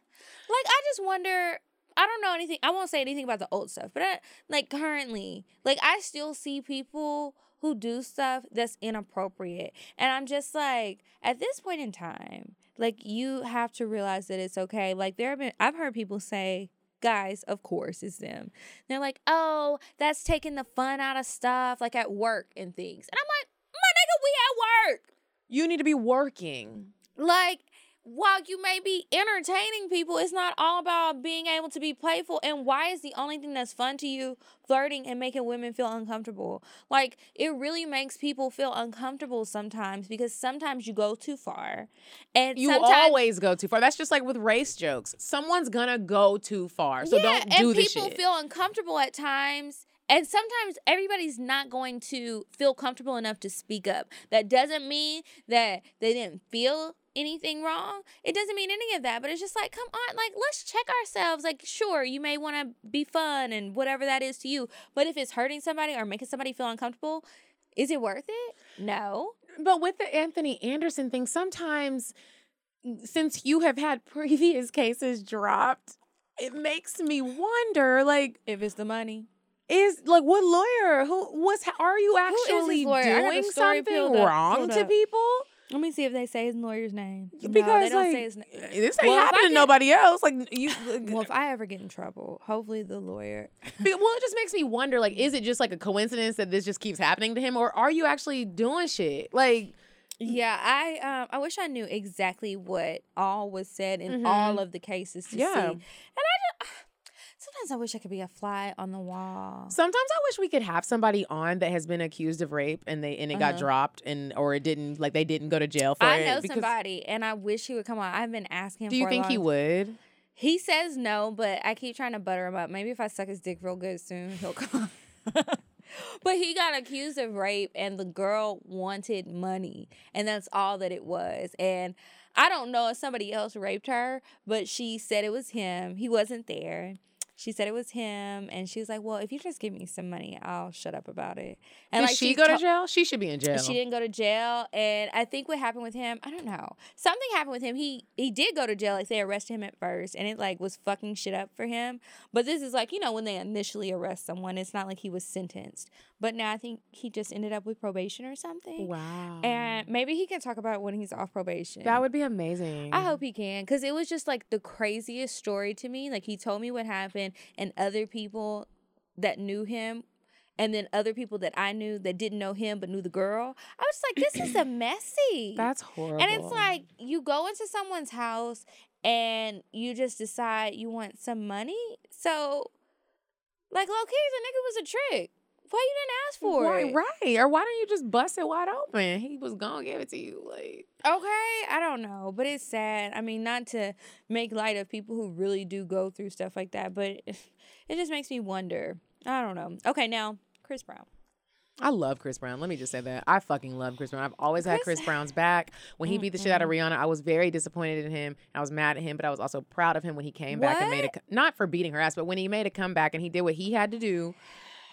Like I just wonder. I don't know anything. I won't say anything about the old stuff, but I, like currently, like I still see people who do stuff that's inappropriate, and I'm just like, at this point in time, like you have to realize that it's okay. Like there have been, I've heard people say. Guys, of course, it's them. They're like, oh, that's taking the fun out of stuff, like at work and things. And I'm like, my nigga, we at work. You need to be working. Like, while you may be entertaining people, it's not all about being able to be playful. And why is the only thing that's fun to you flirting and making women feel uncomfortable? Like, it really makes people feel uncomfortable sometimes because sometimes you go too far. And You always go too far. That's just like with race jokes. Someone's gonna go too far. So yeah, don't do and people shit. feel uncomfortable at times. And sometimes everybody's not going to feel comfortable enough to speak up. That doesn't mean that they didn't feel anything wrong. It doesn't mean any of that, but it's just like, come on, like let's check ourselves. Like, sure, you may want to be fun and whatever that is to you, but if it's hurting somebody or making somebody feel uncomfortable, is it worth it? No. But with the Anthony Anderson thing, sometimes since you have had previous cases dropped, it makes me wonder like If it's the money. is like what lawyer who was are you actually lawyer? I got the doing something wrong to people? Let me see if they say his lawyer's name. no, Because they don't like say his name. this ain't Well, happening to nobody else. Like you Well, if I ever get in trouble, hopefully the lawyer. Well, it just makes me wonder like, is it just like a coincidence that this just keeps happening to him, or are you actually doing shit? Like, Yeah, I um I wish I knew exactly what all was said in Mhm. all of the cases to Yeah. see. And I just sometimes I wish I could be a fly on the wall. sometimes I wish we could have somebody on that has been accused of rape and they and it got Uh-huh. dropped and or it didn't like they didn't go to jail for I it. I know somebody, and I wish he would come on. I've been asking. him Do you think he would? He says no, but I keep trying to butter him up. Maybe if I suck his dick real good soon, he'll come. but he got accused of rape, and the girl wanted money, and that's all that it was. And I don't know if somebody else raped her, but she said it was him. He wasn't there. She said it was him, and she was like, "Well, if you just give me some money, I'll shut up about it." And Did like she go to to- jail? She should be in jail. she didn't go to jail, and I think what happened with him, I don't know. Something happened with him. He he did go to jail. Like they arrested him at first, and it like was fucking shit up for him. But this is like you know when they initially arrest someone, it's not like he was sentenced. But now I think he just ended up with probation or something. Wow. And maybe he can talk about when he's off probation. that would be amazing. I hope he can, because it was just like the craziest story to me. Like he told me what happened, and other people that knew him, and then other people that I knew that didn't know him but knew the girl. I was like, this is a messy. That's horrible. and it's like you go into someone's house and you just decide you want some money. So, like, low key, the nigga was a trick. Why you didn't ask for right, it? right. Or why don't you just bust it wide open? He was gonna give it to you. Like Okay, I don't know, but it's sad. I mean, not to make light of people who really do go through stuff like that, but it, it just makes me wonder. I don't know. Okay, now Chris Brown. I love Chris Brown. Let me just say that. I fucking love Chris Brown. I've always had Chris- Chris Brown's back. When he beat the shit out of Rihanna, I was very disappointed in him. I was mad at him, but I was also proud of him when he came back and made a not for beating her ass, but when he made a comeback and he did what he had to do,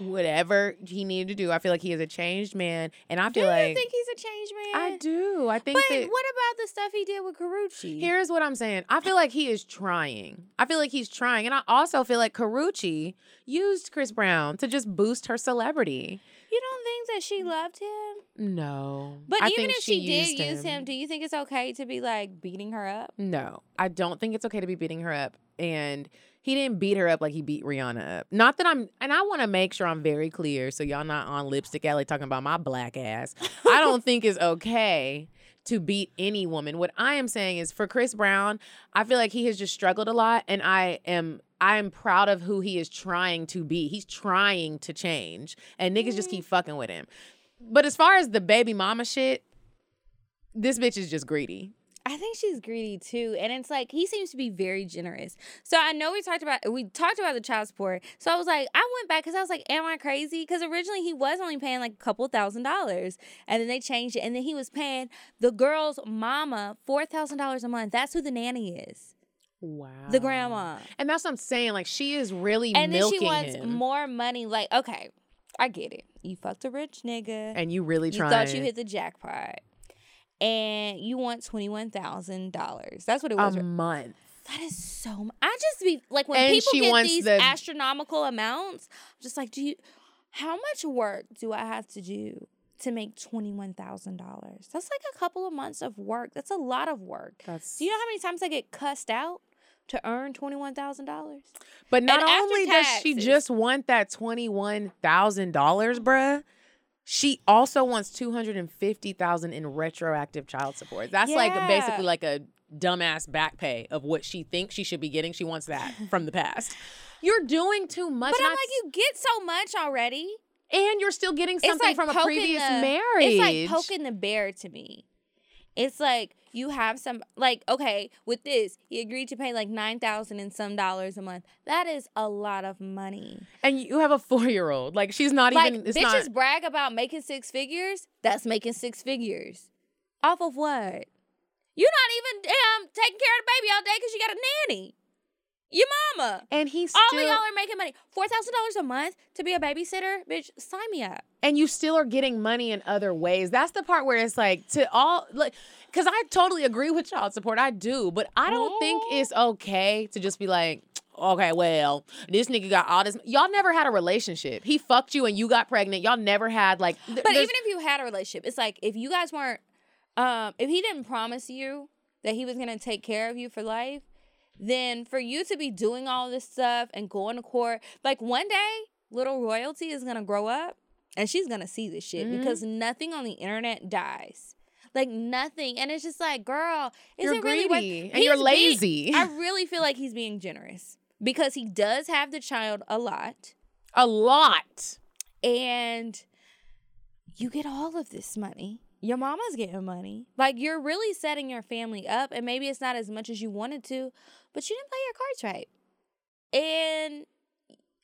whatever he needed to do. I feel like he is a changed man, and I feel Do feel you think he's a changed man? I do. I think But that what about the stuff he did with Karrueche? Here's what I'm saying. I feel like he is trying. I feel like he's trying. And I also feel like Karrueche used Chris Brown to just boost her celebrity. you don't think that she loved him? No. But I even if she, used did use him, do you think it's okay to be like beating her up? No. I don't think it's okay to be beating her up. And he didn't beat her up like he beat Rihanna up. Not that I'm, and I want to make sure I'm very clear so y'all not on Lipstick Alley talking about my black ass. I don't think it's okay to beat any woman. What I am saying is for Chris Brown, I feel like he has just struggled a lot and I am I am proud of who he is trying to be. He's trying to change and niggas just keep mm-hmm. fucking with him. But as far as the baby mama shit, this bitch is just greedy. I think she's greedy too, and it's like he seems to be very generous. So I know we talked about we talked about the child support. So I was like, I went back because I was like, am I crazy? Because originally he was only paying like a couple thousand dollars, and then they changed it, and then he was paying the girl's mama four thousand dollars a month. That's who the nanny is, Wow. the grandma. And that's what I'm saying. Like she is really And then she wants him. more money. Like, okay, I get it. You fucked a rich nigga. and you really you thought you hit the jackpot, and you want twenty one thousand dollars. That's what it was. a month. That is so. mu- I just be like when And people get these the- astronomical amounts. I'm just like, do you? How much work do I have to do to make twenty one thousand dollars? That's like a couple of months of work. That's a lot of work. That's Do you know how many times I get cussed out to earn twenty one thousand dollars? But not only does she just want that twenty one thousand dollars, bruh. She also wants two hundred and fifty thousand in retroactive child support. That's like basically like a dumbass back pay of what she thinks she should be getting. She wants that from the past. You're doing too much. But I'm like, you get so much already. and you're still getting something like from a previous the- marriage. It's like poking the bear to me. It's like you have some like okay with this he agreed to pay like nine thousand and some dollars a month. That is a lot of money. and you have a four year old. Like she's not Like even. It's bitches not. brag about making six figures. That's making six figures. Off of what? You're not even damn taking care of the baby all day because you got a nanny. Your mama. And he's All still. of y'all are making money. Four thousand dollars a month to be a babysitter, bitch. Sign me up. and you still are getting money in other ways. That's the part where it's like to all like because I totally agree with child support. I do, but I don't think it's okay to just be like, okay, well, this nigga got all this. Y'all never had a relationship. He fucked you and you got pregnant. Y'all never had like. th- But even if you had a relationship, it's like if you guys weren't, um, if he didn't promise you that he was gonna take care of you for life, then for you to be doing all this stuff and going to court, like one day, little royalty is gonna grow up and she's gonna see this shit Mm-hmm. because nothing on the internet dies. Like nothing, and it's just like, girl, is You're it really worth- greedy and you're He's being- lazy. I really feel like he's being generous because he does have the child a lot a lot. and you get all of this money. Your mama's getting money. Like you're really setting your family up, and maybe it's not as much as you wanted to, but you didn't play your cards right. And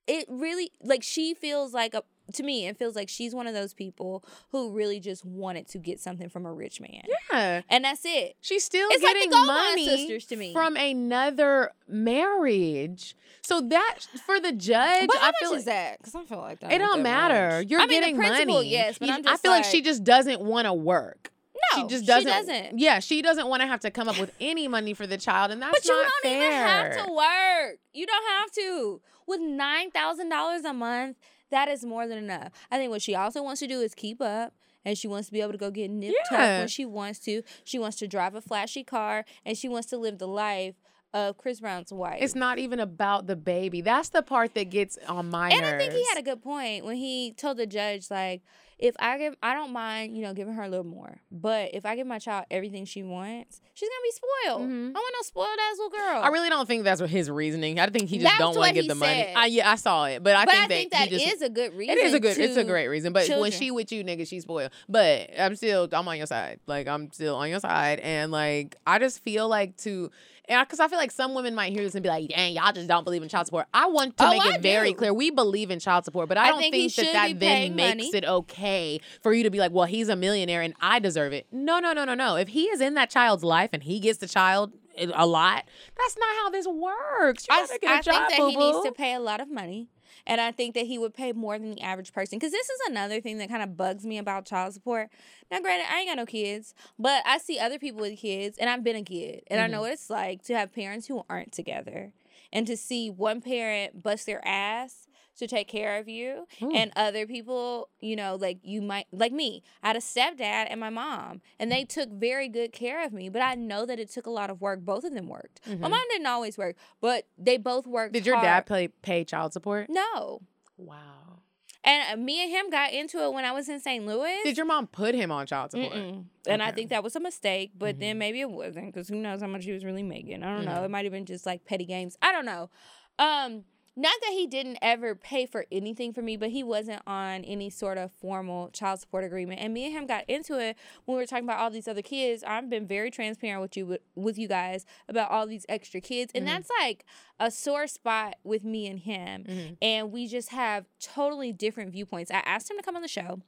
it really like she feels like a to me, it feels like she's one of those people who really just wanted to get something from a rich man. Yeah. And that's it. She's still It's like getting Goldman money sisters to me. from another marriage. So that for the judge, But how I much feel is that? Because I feel like that. It don't matter. much. You're I mean, getting money. yes, but You- I feel like, she just doesn't want to work. No, she just doesn't. doesn't. Yeah, she doesn't want to have to come up with any money for the child, and that's But you not don't fair. even have to work. You don't have to. With nine thousand dollars a month, that is more than enough. I think what she also wants to do is keep up. And she wants to be able to go get nipped Yeah. when she wants to. She wants to drive a flashy car, and she wants to live the life of Chris Brown's wife. It's not even about the baby. That's the part that gets on my and nerves. I think he had a good point when he told the judge, like, if I give, I don't mind, you know, giving her a little more, but if I give my child everything she wants, she's gonna be spoiled. Mm-hmm. I want no spoiled ass little girl. I really don't think that's what his reasoning. I think he just That's don't want to give he the money. I, yeah, I saw it, but I but think I think that, just, is a good reason. It is a good. It's a great reason. But when she with you, nigga, she's spoiled. But I'm still. I'm on your side. Like I'm still on your side. And like I just feel like to. Because I feel like some women might hear this and be like, "Dang, y'all just don't believe in child support." I want to Oh, make I it very clear we believe in child support, but I, I don't think think, that that then paying makes money. it okay for you to be like, "Well, he's a millionaire and I deserve it." No, no, no, no, no. If he is in that child's life and he gets the child a lot, that's not how this works. You I, gotta get a I think that he needs to pay a lot of money. And I think that he would pay more than the average person. Because this is another thing that kind of bugs me about child support. Now, granted, I ain't got no kids, but I see other people with kids, and I've been a kid. And I know mm-hmm. what it's like to have parents who aren't together and to see one parent bust their ass to take care of you hmm. and other people you know like you might like me i had a stepdad and my mom and they took very good care of me but i know that it took a lot of work both of them worked my mm-hmm. mom didn't always work but they both worked Did your hard. dad pay pay child support? no Wow. and me and him got into it when i was in st louis Did your mom put him on child support? Mm-mm. And I think that was a mistake, but then mm-hmm. maybe it wasn't because who knows how much he was really making. I don't know. It mm-hmm. might have been just like petty games. I don't know. Um, not that he didn't ever pay for anything for me, but he wasn't on any sort of formal child support agreement. And me and him got into it when we were talking about all these other kids. I've been very transparent with you with, you guys about all these extra kids, and mm-hmm. that's like a sore spot with me and him. Mm-hmm. And we just have totally different viewpoints. I asked him to come on the show.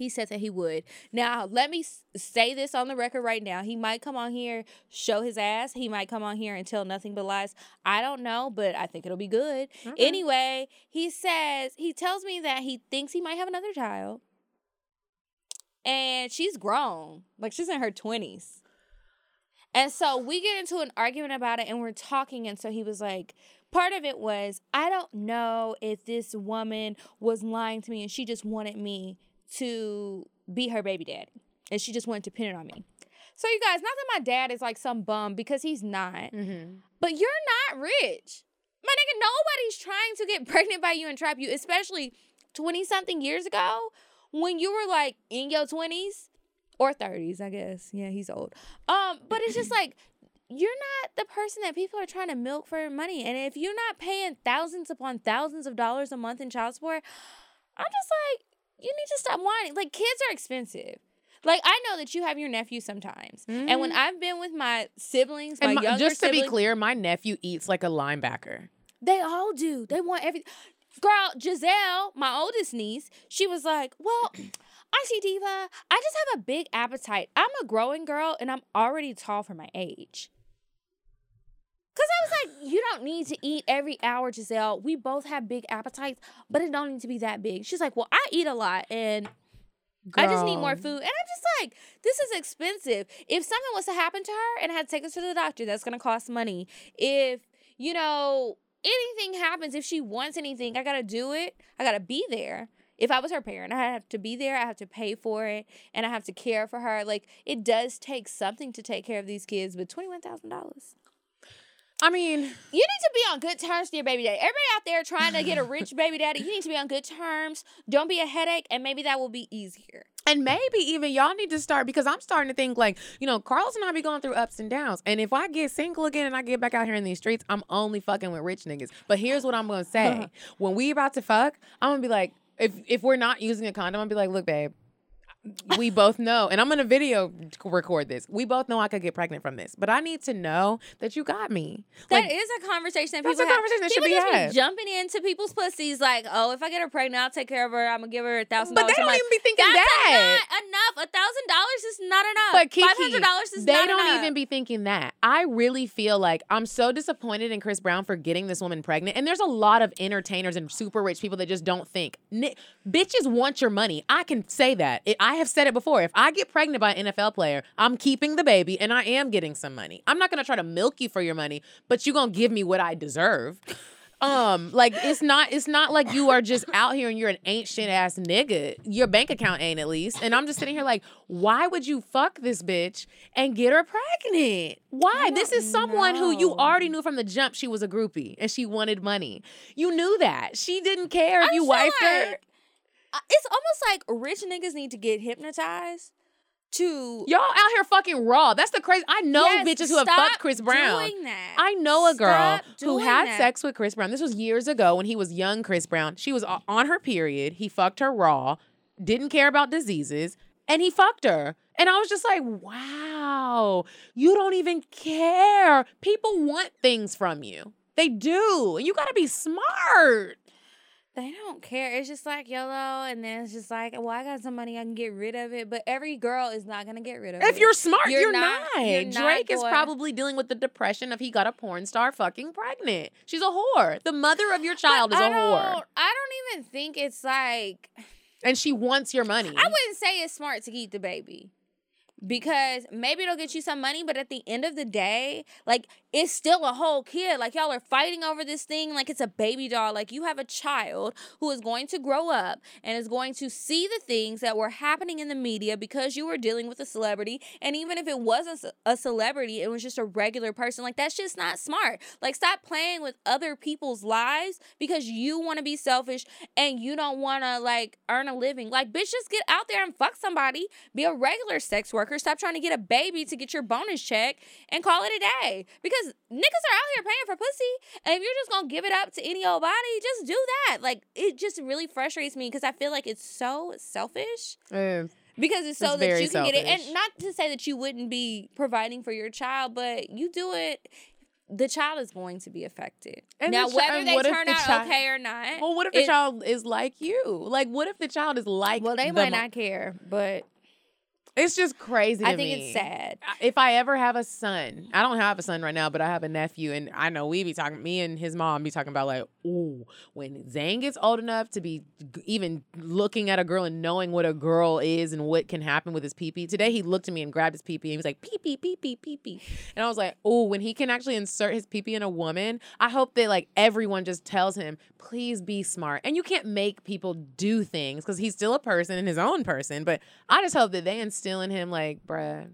He said that he would. Now, let me say this on the record right now. He might come on here, show his ass. He might come on here and tell nothing but lies. I don't know, but I think it'll be good. Anyway, he says, he tells me that he thinks he might have another child. And she's grown. Like she's in her 20s. And so we get into an argument about it and we're talking. And so he was like, part of it was, I don't know if this woman was lying to me and she just wanted me to be her baby daddy. And she just wanted to pin it on me. So, you guys, not that my dad is like some bum because he's not, but you're not rich. My nigga, nobody's trying to get pregnant by you and trap you, especially 20 something years ago when you were like in your 20s or 30s, I guess. Yeah, he's old. Um, but it's just like you're not the person that people are trying to milk for money. And if you're not paying thousands upon thousands of dollars a month in child support, I'm just like, you need to stop whining. Like kids are expensive. Like I know that you have your nephew sometimes, and when I've been with my siblings, my, Mm-hmm. And my- younger just to be clear, my nephew eats like a linebacker. they all do. They want every girl. Giselle, my oldest niece, she was like, "Well, I see Diva. I just have a big appetite. I'm a growing girl, and I'm already tall for my age." Cause I was like, you don't need to eat every hour, Giselle. We both have big appetites, but it don't need to be that big. She's like, well, I eat a lot, and I just need more food. And I'm just like, this is expensive. If something was to happen to her and I had to take her to the doctor, that's gonna cost money. If, you know, anything happens, if she wants anything, I gotta do it. I gotta be there. If I was her parent, I have to be there, I have to pay for it, and I have to care for her. Like it does take something to take care of these kids, but twenty one thousand dollars. I mean, You need to be on good terms with your baby daddy. Everybody out there trying to get a rich baby daddy, you need to be on good terms. Don't be a headache, and maybe that will be easier. and maybe even y'all need to start because I'm starting to think like, you know, Carlos and I be going through ups and downs. And if I get single again and I get back out here in these streets, I'm only fucking with rich niggas. But here's what I'm gonna say. when we about to fuck, I'm gonna be like, if if we're not using a condom, I'm gonna be like, look, babe. We both know, and I'm gonna video record this. We both know I could get pregnant from this, but I need to know that you got me. That Like, is a conversation that That's people a have. conversation that should people be just be jumping into people's pussies like, oh, if I get her pregnant, I'll take care of her. I'm gonna give her a thousand But they don't even be thinking That's that. not enough. A thousand dollars is not enough. But Kiki, five hundred dollars is not. Enough. They not don't enough. even be thinking that. I really feel like I'm so disappointed in Chris Brown for getting this woman pregnant. And there's a lot of entertainers and super rich people that just don't think. Ni- bitches want your money. I can say that. It, I have said it before. If I get pregnant by an NFL player, I'm keeping the baby and I am getting some money. I'm not gonna try to milk you for your money, but you're gonna give me what I deserve. Um, like it's not it's not like you are just out here and you're an ancient ass nigga. Your bank account ain't at least. And I'm just sitting here like, why would you fuck this bitch and get her pregnant? Why? This is someone who you already knew from the jump she was a groupie and she wanted money. You knew that. She didn't care if I you wifed her. like- uh, It's almost like rich niggas need to get hypnotized to Y'all out here fucking raw. That's the crazy. I know Yes, bitches who have fucked Chris Brown. I know a girl who had that. sex with Chris Brown. This was years ago when he was young Chris Brown. She was on her period. He fucked her raw, didn't care about diseases, and he fucked her. And I was just like, wow, you don't even care. People want things from you. They do. And you got to be smart. They don't care. It's just like yellow, and then it's just like, well, I got some money, I can get rid of it. But every girl is not gonna get rid of it. If you're smart, you're, You're not. not- you're not Drake is going- probably dealing with the depression of he got a porn star fucking pregnant. She's a whore. The mother of your child But is a I whore. I don't even think it's like And she wants your money. I wouldn't say it's smart to keep the baby. Because maybe it'll get you some money, but at the end of the day, like it's still a whole kid. Like y'all are fighting over this thing like it's a baby doll. Like you have a child who is going to grow up and is going to see the things that were happening in the media because you were dealing with a celebrity. And even if it wasn't a celebrity, it was just a regular person. Like that's just not smart. Like stop playing with other people's lives because you want to be selfish and you don't want to like earn a living. Like bitch, just get out there and fuck somebody. Be a regular sex worker. Stop trying to get a baby to get your bonus check and call it a day. Because niggas are out here paying for pussy. And if you're just gonna give it up to any old body, just do that. Like it just really frustrates me because I feel like it's so selfish Eh, because it's so It's that you can get it and not to say that you wouldn't be providing for your child but you do it the child is going to be affected And now the chi- whether they turn the out child- okay or not well, what if the child is like you? Like, what if the child is like? well they the might mo- not care but It's just crazy. i think me. it's sad If I ever have a son, I don't have a son right now, but I have a nephew, and I know we be talking. Me and his mom be talking about like, ooh, when Zane gets old enough to be even looking at a girl and knowing what a girl is and what can happen with his pee pee. Today he looked at me and grabbed his pee pee and he was like, pee pee pee pee pee pee, and I was like, ooh, when he can actually insert his pee pee in a woman, I hope that like everyone just tells him, please be smart. And you can't make people do things because he's still a person and his own person. But I just hope that they instill in him like, bruh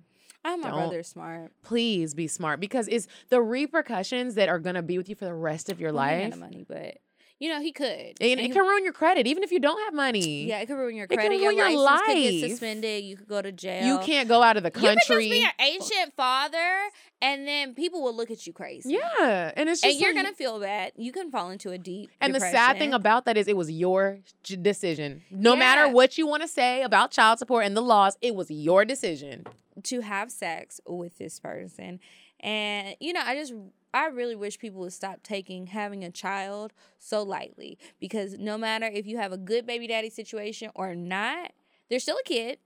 i'm my brother smart please be smart because it's the repercussions that are gonna be with you for the rest of your Well, he ain't life. money but you know he could And And it he- can ruin your credit, even if you don't have money. yeah, it could ruin your It can credit. Your ruin your license could get suspended. You could go to jail. You can't go out of the country. You could be an ancient father and then people will look at you crazy. Yeah, and it's just And you're gonna feel bad. You can fall into a deep. And the sad thing about that is it was your decision. No matter what you want to say about child support and the laws, it was your decision. to have sex with this person. And you know, I just I really wish people would stop taking having a child so lightly because no matter if you have a good baby daddy situation or not, they're still a kid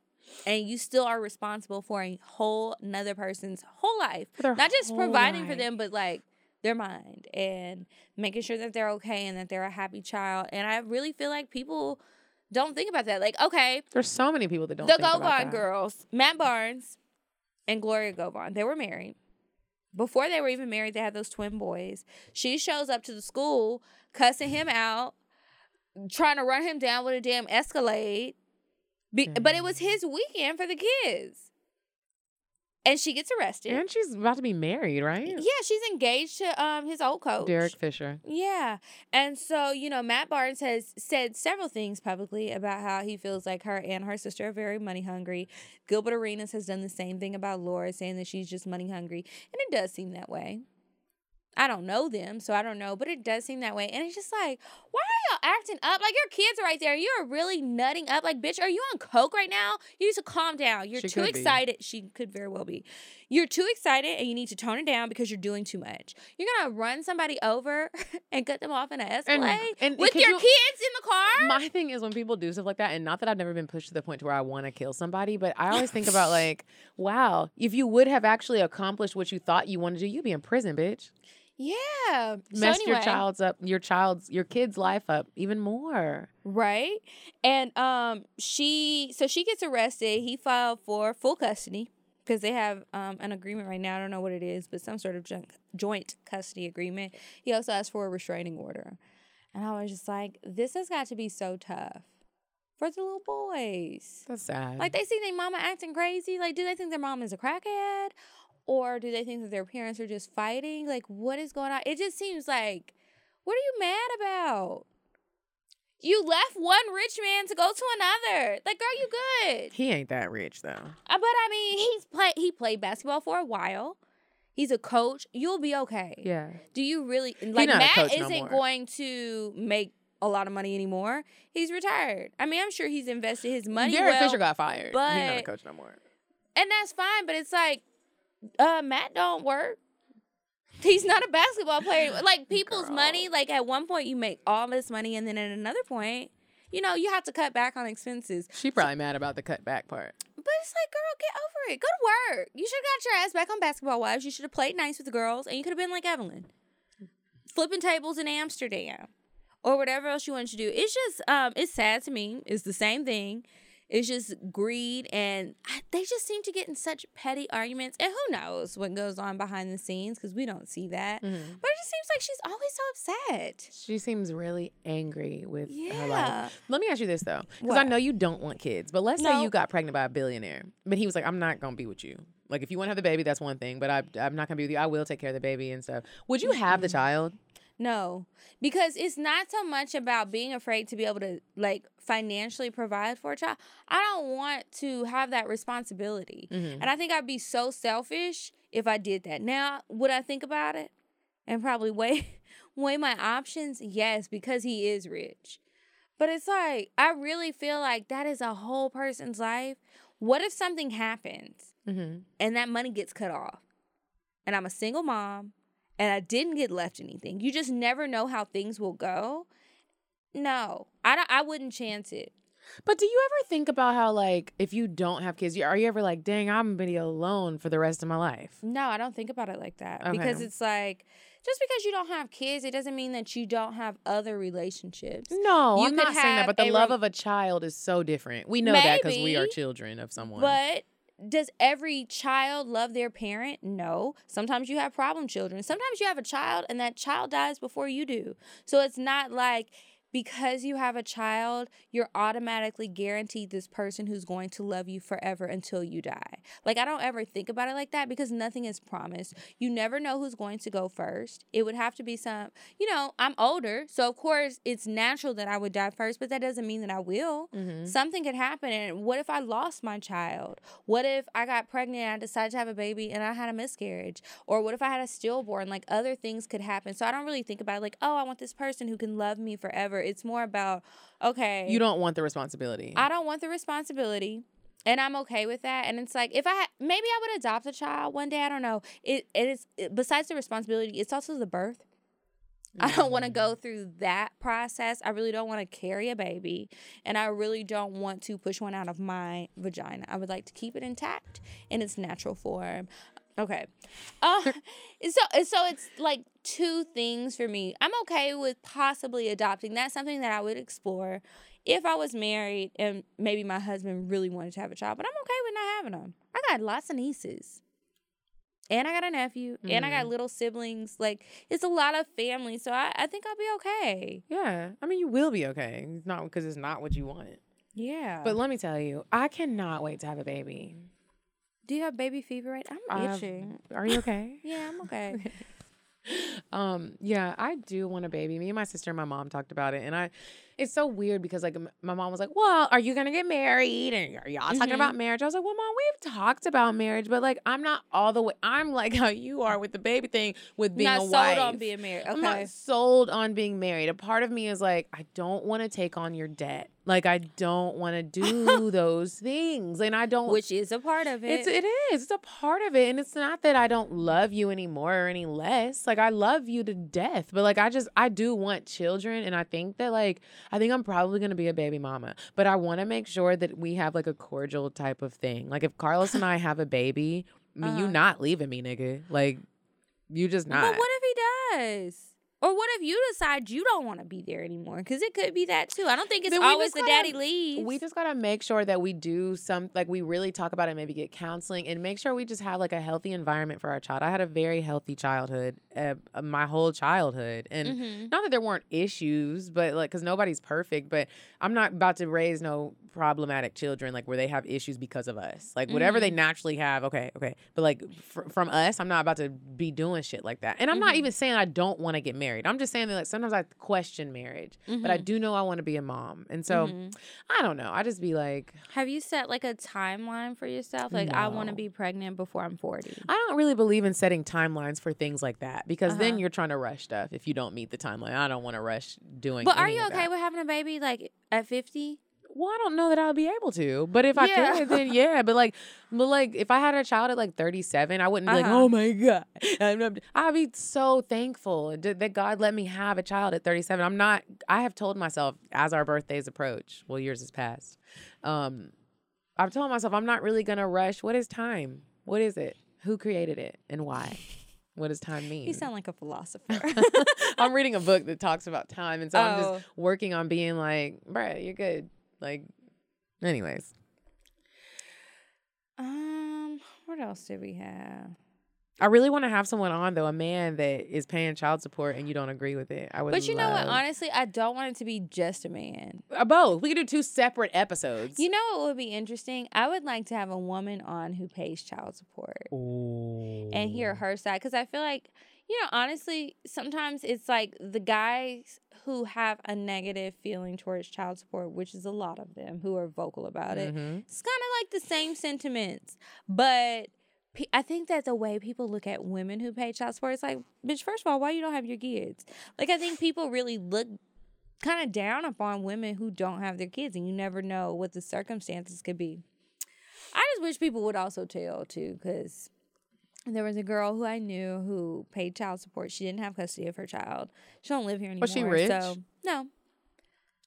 and you still are responsible for a whole another person's whole life. Not just providing for them, but like their mind and making sure that they're okay and that they're a happy child. And I really feel like people don't think about that. Like, okay, There's so many people that don't. the think about Govan that. girls, Matt Barnes and Gloria Govan, they were married. Before they were even married, they had those twin boys. She shows up to the school, cussing him out, trying to run him down with a damn Escalade. Be- But it was mm. his weekend for the kids. And she gets arrested. And she's about to be married, right? yeah, she's engaged to um his old coach. Derek Fisher. Yeah. And so, you know, Matt Barnes has said several things publicly about how he feels like her and her sister are very money hungry. Gilbert Arenas has done the same thing about Laura, saying that she's just money hungry. And it does seem that way. I don't know them, so I don't know, but it does seem that way. And it's just like, why are y'all acting up? Like your kids are right there. You're really nutting up. Like, bitch, are you on coke right now? You need to calm down. You're She too could be. excited. She could very well be. You're too excited and you need to tone it down because you're doing too much. You're gonna run somebody over and cut them off in an Escalade and with your you- kids in the car. My thing is when people do stuff like that, and not that I've never been pushed to the point to where I want to kill somebody, but I always think about like, wow, if you would have actually accomplished what you thought you wanted to do, you'd be in prison, bitch. Yeah. So Messed your child's up, your child's, your kid's life up even more. right? And um, she so she gets arrested. He filed for full custody because they have um an agreement right now. I don't know what it is, but some sort of joint custody agreement. He also asked for a restraining order, and I was just like, this has got to be so tough for the little boys. That's sad. Like they see their mama acting crazy. Like, do they think their mom is a crackhead? Or do they think that their parents are just fighting? Like, what is going on? It just seems like, what are you mad about? You left one rich man to go to another. Like, girl, you good. he ain't that rich though. Uh, But I mean, he's play he played basketball for a while. He's a coach. You'll be okay. Yeah. Do you really like Matt isn't more. going to make a lot of money anymore. He's retired. I mean, I'm sure he's invested his money. Derek well, Fisher got fired. But he's not a coach no more. and that's fine. But it's like, uh, Matt don't work. He's not a basketball player. Like people's money. Like at one point you make all this money, and then at another point, you know, you have to cut back on expenses. She probably mad about the cutback part. But it's like, girl, get over it. Go to work. You should have got your ass back on basketball wives. You should have played nice with the girls, and you could have been like Evelyn, flipping tables in Amsterdam, or whatever else you wanted to do. It's just, um, it's sad to me. It's the same thing. It's just greed, and I, they just seem to get in such petty arguments. And who knows what goes on behind the scenes because we don't see that. Mm-hmm. But it just seems like she's always so upset. She seems really angry with her life. Let me ask you this though, because I know you don't want kids, but let's say you got pregnant by a billionaire, but he was like, "I'm not gonna be with you. Like, if you want to have the baby, that's one thing, but I, I'm not gonna be with you. I will take care of the baby and stuff. Would you have the child? No, because it's not so much about being afraid to be able to like financially provide for a child. I don't want to have that responsibility. Mm-hmm. And I think I'd be so selfish if I did that. Now, would I think about it and probably weigh weigh my options? Yes, because he is rich. But it's like I really feel like that is a whole person's life. What if something happens Mm-hmm. and that money gets cut off? And I'm a single mom and I didn't get left anything. You just never know how things will go. No, I don't, I wouldn't chance it. But do you ever think about how, like, if you don't have kids, are you ever like, "Dang, I'm gonna be alone for the rest of my life"? No, I don't think about it like that because it's like just because you don't have kids, it doesn't mean that you don't have other relationships. No, You I'm not saying that. But the love of a child is so different. We know that because we are children of someone. But does every child love their parent? No. Sometimes you have problem children. Sometimes you have a child and that child dies before you do. So it's not like because you have a child, you're automatically guaranteed this person who's going to love you forever until you die. Like, I don't ever think about it like that because nothing is promised. You never know who's going to go first. It would have to be some, you know, I'm older, so of course it's natural that I would die first, but that doesn't mean that I will. Mm-hmm. Something could happen. And what if I lost my child? What if I got pregnant and I decided to have a baby and I had a miscarriage? Or what if I had a stillborn? Like, other things could happen. So I don't really think about it like, oh, I want this person who can love me forever. It's more about, okay. You don't want the responsibility. I don't want the responsibility. And I'm okay with that. And it's like if I had, maybe I would adopt a child one day. I don't know. It it is it, besides the responsibility, it's also the birth. I don't want to mm-hmm. go through that process. I really don't want to carry a baby, and I really don't want to push one out of my vagina. I would like to keep it intact in its natural form. Okay, uh, so so it's like two things for me. I'm okay with possibly adopting. That's something that I would explore if I was married and maybe my husband really wanted to have a child. But I'm okay with not having them. I got lots of nieces. And I got a nephew, and I got little siblings. Like, it's a lot of family, so I, I think I'll be okay. yeah, I mean, you will be okay. It's not because it's not what you want. Yeah. But let me tell you, I cannot wait to have a baby. Do you have baby fever right? I'm I've- itching. Are you okay? Yeah, I'm okay. um, yeah, I do want a baby. Me and my sister and my mom talked about it, and I, it's so weird because like my mom was like, "Well, are you gonna get married? And are y'all talking Mhm. about marriage?" I was like, "Well, mom, we've talked about marriage, but like I'm not all the way. I'm like how you are with the baby thing, with being Not a sold wife. on being married. Okay. I'm not sold on being married. A part of me is like, I don't want to take on your debt. Like I don't want to do those things, and I don't. Which is a part of it. It's it is. It's a part of it. And it's not that I don't love you anymore or any less. Like I love you to death. But like I just I do want children and I think that like I think I'm probably gonna be a baby mama. But I wanna make sure that we have like a cordial type of thing. Like if Carlos and I have a baby, mean, you Uh-huh. not leaving me, nigga. Like you just not. But what if he does? Or what if you decide you don't want to be there anymore? Because it could be that too. I don't think it's always the gotta- daddy leaves. We just gotta make sure that we do some like we really talk about it, maybe get counseling, and make sure we just have like a healthy environment for our child. I had a very healthy childhood, uh, my whole childhood, and Mhm. not that there weren't issues, but like because nobody's perfect. But I'm not about to raise no problematic children like where they have issues because of us. Like whatever they naturally have, okay, okay. But like fr- from us, I'm not about to be doing shit like that. And I'm not Mhm. even saying I don't want to get married. I'm just saying that like sometimes I question marriage, but I Mhm. do know I want to be a mom, and so. Mhm. I don't know. I just be like, have you set like a timeline for yourself? Like, I want to be pregnant before I'm 40. I don't really believe in setting timelines for things like that because then Uh-huh. you're trying to rush stuff if you don't meet the timeline. I don't want to rush doing. But are you okay that. with having a baby like at 50? Well, I don't know that I'll be able to, but if I Yeah. could, then yeah. But like, but like, if I had a child at like 37, I wouldn't be like, Uh-huh. oh my god. Not- I'd be so thankful that God let me have a child at 37. I'm not. I have told myself as our birthdays approach. Well, yours has passed. Um, I've told myself I'm not really gonna rush. What is time? What is it? Who created it and why? What does time mean? You sound like a philosopher. I'm reading a book that talks about time, and so I'm Oh. just working on being like, bruh, you're good. Like, anyways. um, what else did we have? I really want to have someone on though, a man that is paying child support and you don't agree with it. I would. But you know what? Honestly, I don't want it to be just a man. Uh, both. We could do two separate episodes. You know what would be interesting? I would like to have a woman on who pays child support and hear her side because I feel like, you know, honestly, sometimes it's like the guys who have a negative feeling towards child support, which is a lot of them who are vocal about it. Mhm. It's kind of like the same sentiments, but. I think that the way people look at women who pay child support, it's like, bitch, first of all, why you don't have your kids? Like, I think people really look kind of down upon women who don't have their kids, and you never know what the circumstances could be. I just wish people would also tell too, because there was a girl who I knew who paid child support. She didn't have custody of her child. She don't live here anymore. Was she rich? So no,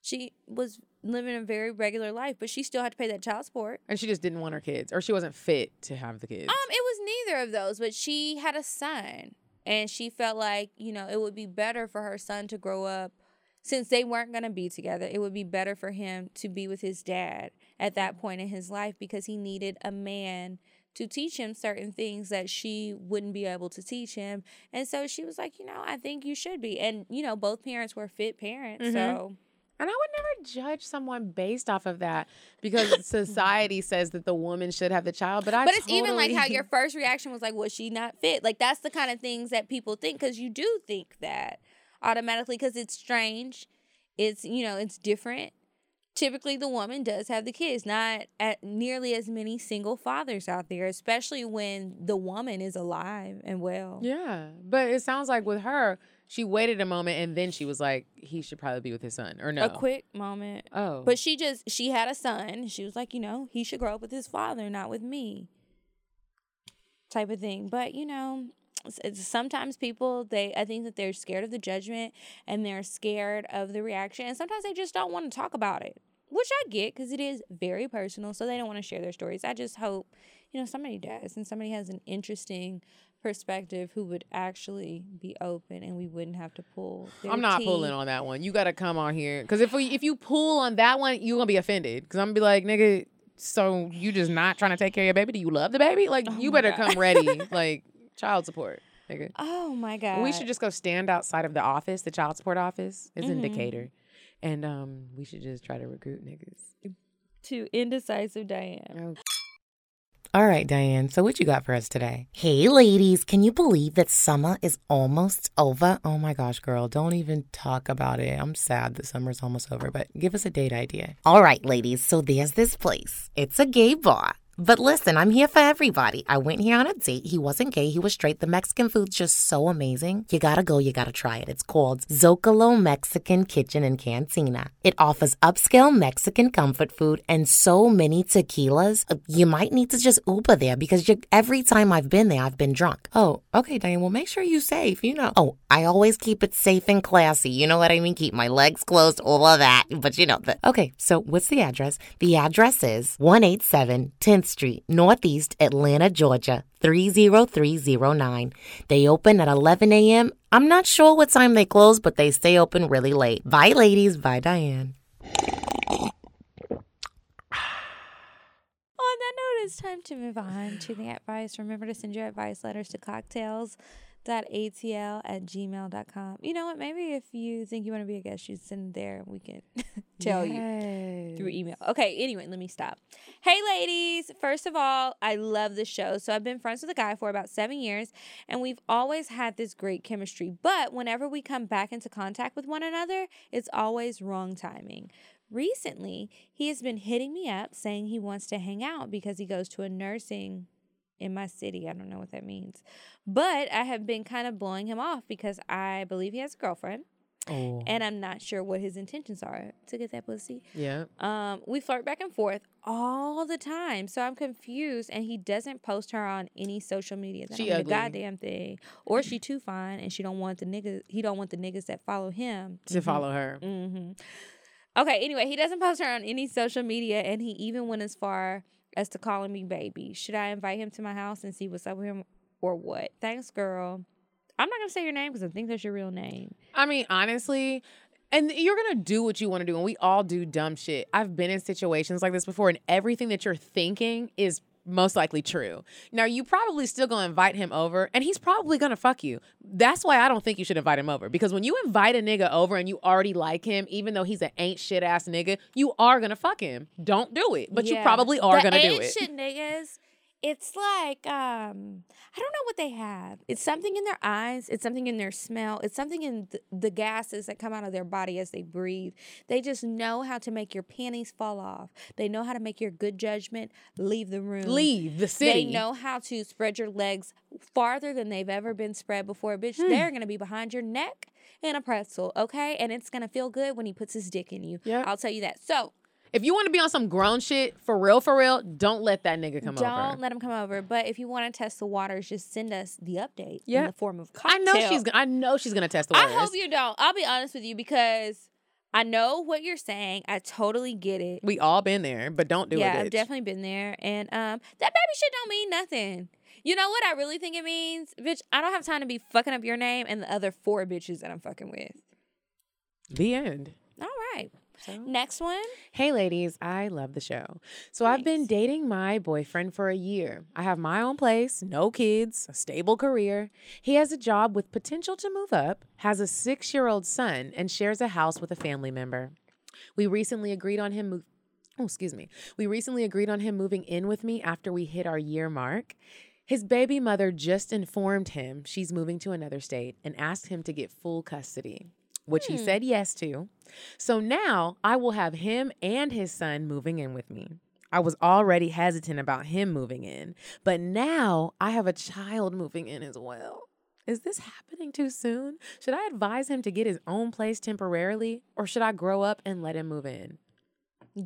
she was living a very regular life, but she still had to pay that child support. And she just didn't want her kids, or she wasn't fit to have the kids. Um, it was neither of those, but she had a son, and she felt like you know it would be better for her son to grow up since they weren't going to be together. It would be better for him to be with his dad at that point in his life because he needed a man to teach him certain things that she wouldn't be able to teach him. And so she was like, you know, I think you should be. And you know, both parents were fit parents, Mhm. so And I would never judge someone based off of that because society says that the woman should have the child. But I But it's even like how your first reaction was like, was she not fit? Like that's the kind of things that people think because you do think that automatically because it's strange. It's you know it's different. Typically, the woman does have the kids. Not at nearly as many single fathers out there, especially when the woman is alive and well. Yeah, but it sounds like with her, she waited a moment and then she was like, he should probably be with his son, or no? A quick moment. Oh, But she just she had a son. She was like, you know, he should grow up with his father, not with me. Type of thing. But you know, s- it's, sometimes people they I think that they're scared of the judgment and they're scared of the reaction, and sometimes they just don't want to talk about it, which I get because it is very personal. So they don't want to share their stories. I just hope you know somebody does and somebody has an interesting perspective who would actually be open and we wouldn't have to pull I'm not pulling on that one. You got to come on here because if we, if you pull on that one, you're gonna be offended because I'm gonna be like, nigga. So you just not trying to take care of your baby? Do you love the baby? Like Oh you better God. come ready, like child support, nigga. Oh my god. We should just go stand outside of the office, the child support office. In Mhm. Decatur. And um, we should just try to recruit niggas. to indecisive Diane. All right, Diane. So what you got for us today? Hey, ladies, can you believe that summer is almost over? Oh my gosh, girl, don't even talk about it. I'm sad that summer's almost over, but give us a date idea. All right, ladies. So there's this place. It's a gay bar. But listen, I'm here for everybody. I went here on a date. He wasn't gay, he was straight. The Mexican food's just so amazing. You gotta go, you gotta try it. It's called Zocalo Mexican Kitchen and Cantina. It offers upscale Mexican comfort food and so many tequilas. Uh, You might need to just Uber there because you, every time I've been there, I've been drunk. Oh, okay, Diane. Well, make sure you're safe, you know. Oh, I always keep it safe and classy. You know what I mean? Keep my legs closed, all of that. But you know, the, okay, so what's the address? The address is 187 10th Street, Northeast Atlanta, Georgia, 30309. They open at 11 a.m. I'm not sure what time they close, but they stay open really late. Bye, ladies. Bye, Diane. On that note, it's time to move on to the advice. Remember to send your advice letters to cocktales.atl at gmail.com. You know what? Maybe if you think you want to be a guest, you send there and we can tell you through email. Okay, anyway, let me stop. Hey, ladies. First of all, I love the show. So I've been friends with a guy for about seven years, and we've always had this great chemistry. But whenever we come back into contact with one another, it's always wrong timing. Recently, he has been hitting me up saying he wants to hang out because he goes to a nursing in my city. I don't know what that means. But I have been kind of blowing him off because I believe he has a girlfriend Oh, and I'm not sure what his intentions are to get that pussy. yeah. Um, we flirt back and forth all the time, so I'm confused. And he doesn't post her on any social media. That She ugly. a goddamn thing, or she too fine, and she don't want the niggas. He don't want the niggas that follow him To follow her. Mm-hmm. Okay. Anyway, he doesn't post her on any social media, and he even went as far as to calling me baby. Should I invite him to my house and see what's up with him, or what? Thanks, girl. I'm not gonna say your name because I think that's your real name. I mean, honestly, and you're gonna do what you want to do, and we all do dumb shit. I've been in situations like this before, and everything that you're thinking is most likely true. Now, you probably still gonna invite him over, and he's probably gonna fuck you. That's why I don't think you should invite him over because when you invite a nigga over and you already like him, even though he's an ain't shit ass nigga, you are gonna fuck him. Don't do it, but you probably are the gonna do ain't it. Shit niggas. It's like um, I don't know what they have. It's something in their eyes. It's something in their smell. It's something in th- the gases that come out of their body as they breathe. They just know how to make your panties fall off. They know how to make your good judgment leave the room. Leave the city. They know how to spread your legs farther than they've ever been spread before. Bitch, Hmm. they're gonna be behind your neck in a pretzel, okay? And it's gonna feel good when he puts his dick in you. Yeah. I'll tell you that. So If you want to be on some grown shit for real, for real, don't let that nigga come over. don't let him come over. But if you want to test the waters, just send us the update Yeah. in the form of I know she's. gonna I know she's gonna test the waters. I hope you don't. I'll be honest with you because I know what you're saying. I totally get it. We all been there, but don't do yeah, it. I've definitely been there. And um, that baby shit don't mean nothing. You know what I really think it means? Bitch, I don't have time to be fucking up your name and the other four bitches that I'm fucking with. The end. All right. Next one. Hey, ladies, I love the show. So I've been dating my boyfriend for a year. I have my own place, no kids, a stable career. He has a job with potential to move up, has a six year old son, and shares a house with a family member. We recently agreed on him move Oh, excuse me. We recently agreed on him moving in with me after we hit our year mark. His baby mother just informed him she's moving to another state and asked him to get full custody, which he hmm. said yes to. So now I will have him and his son moving in with me. I was already hesitant about him moving in, but now I have a child moving in as well. Is this happening too soon? Should I advise him to get his own place temporarily, or should I grow up and let him move in?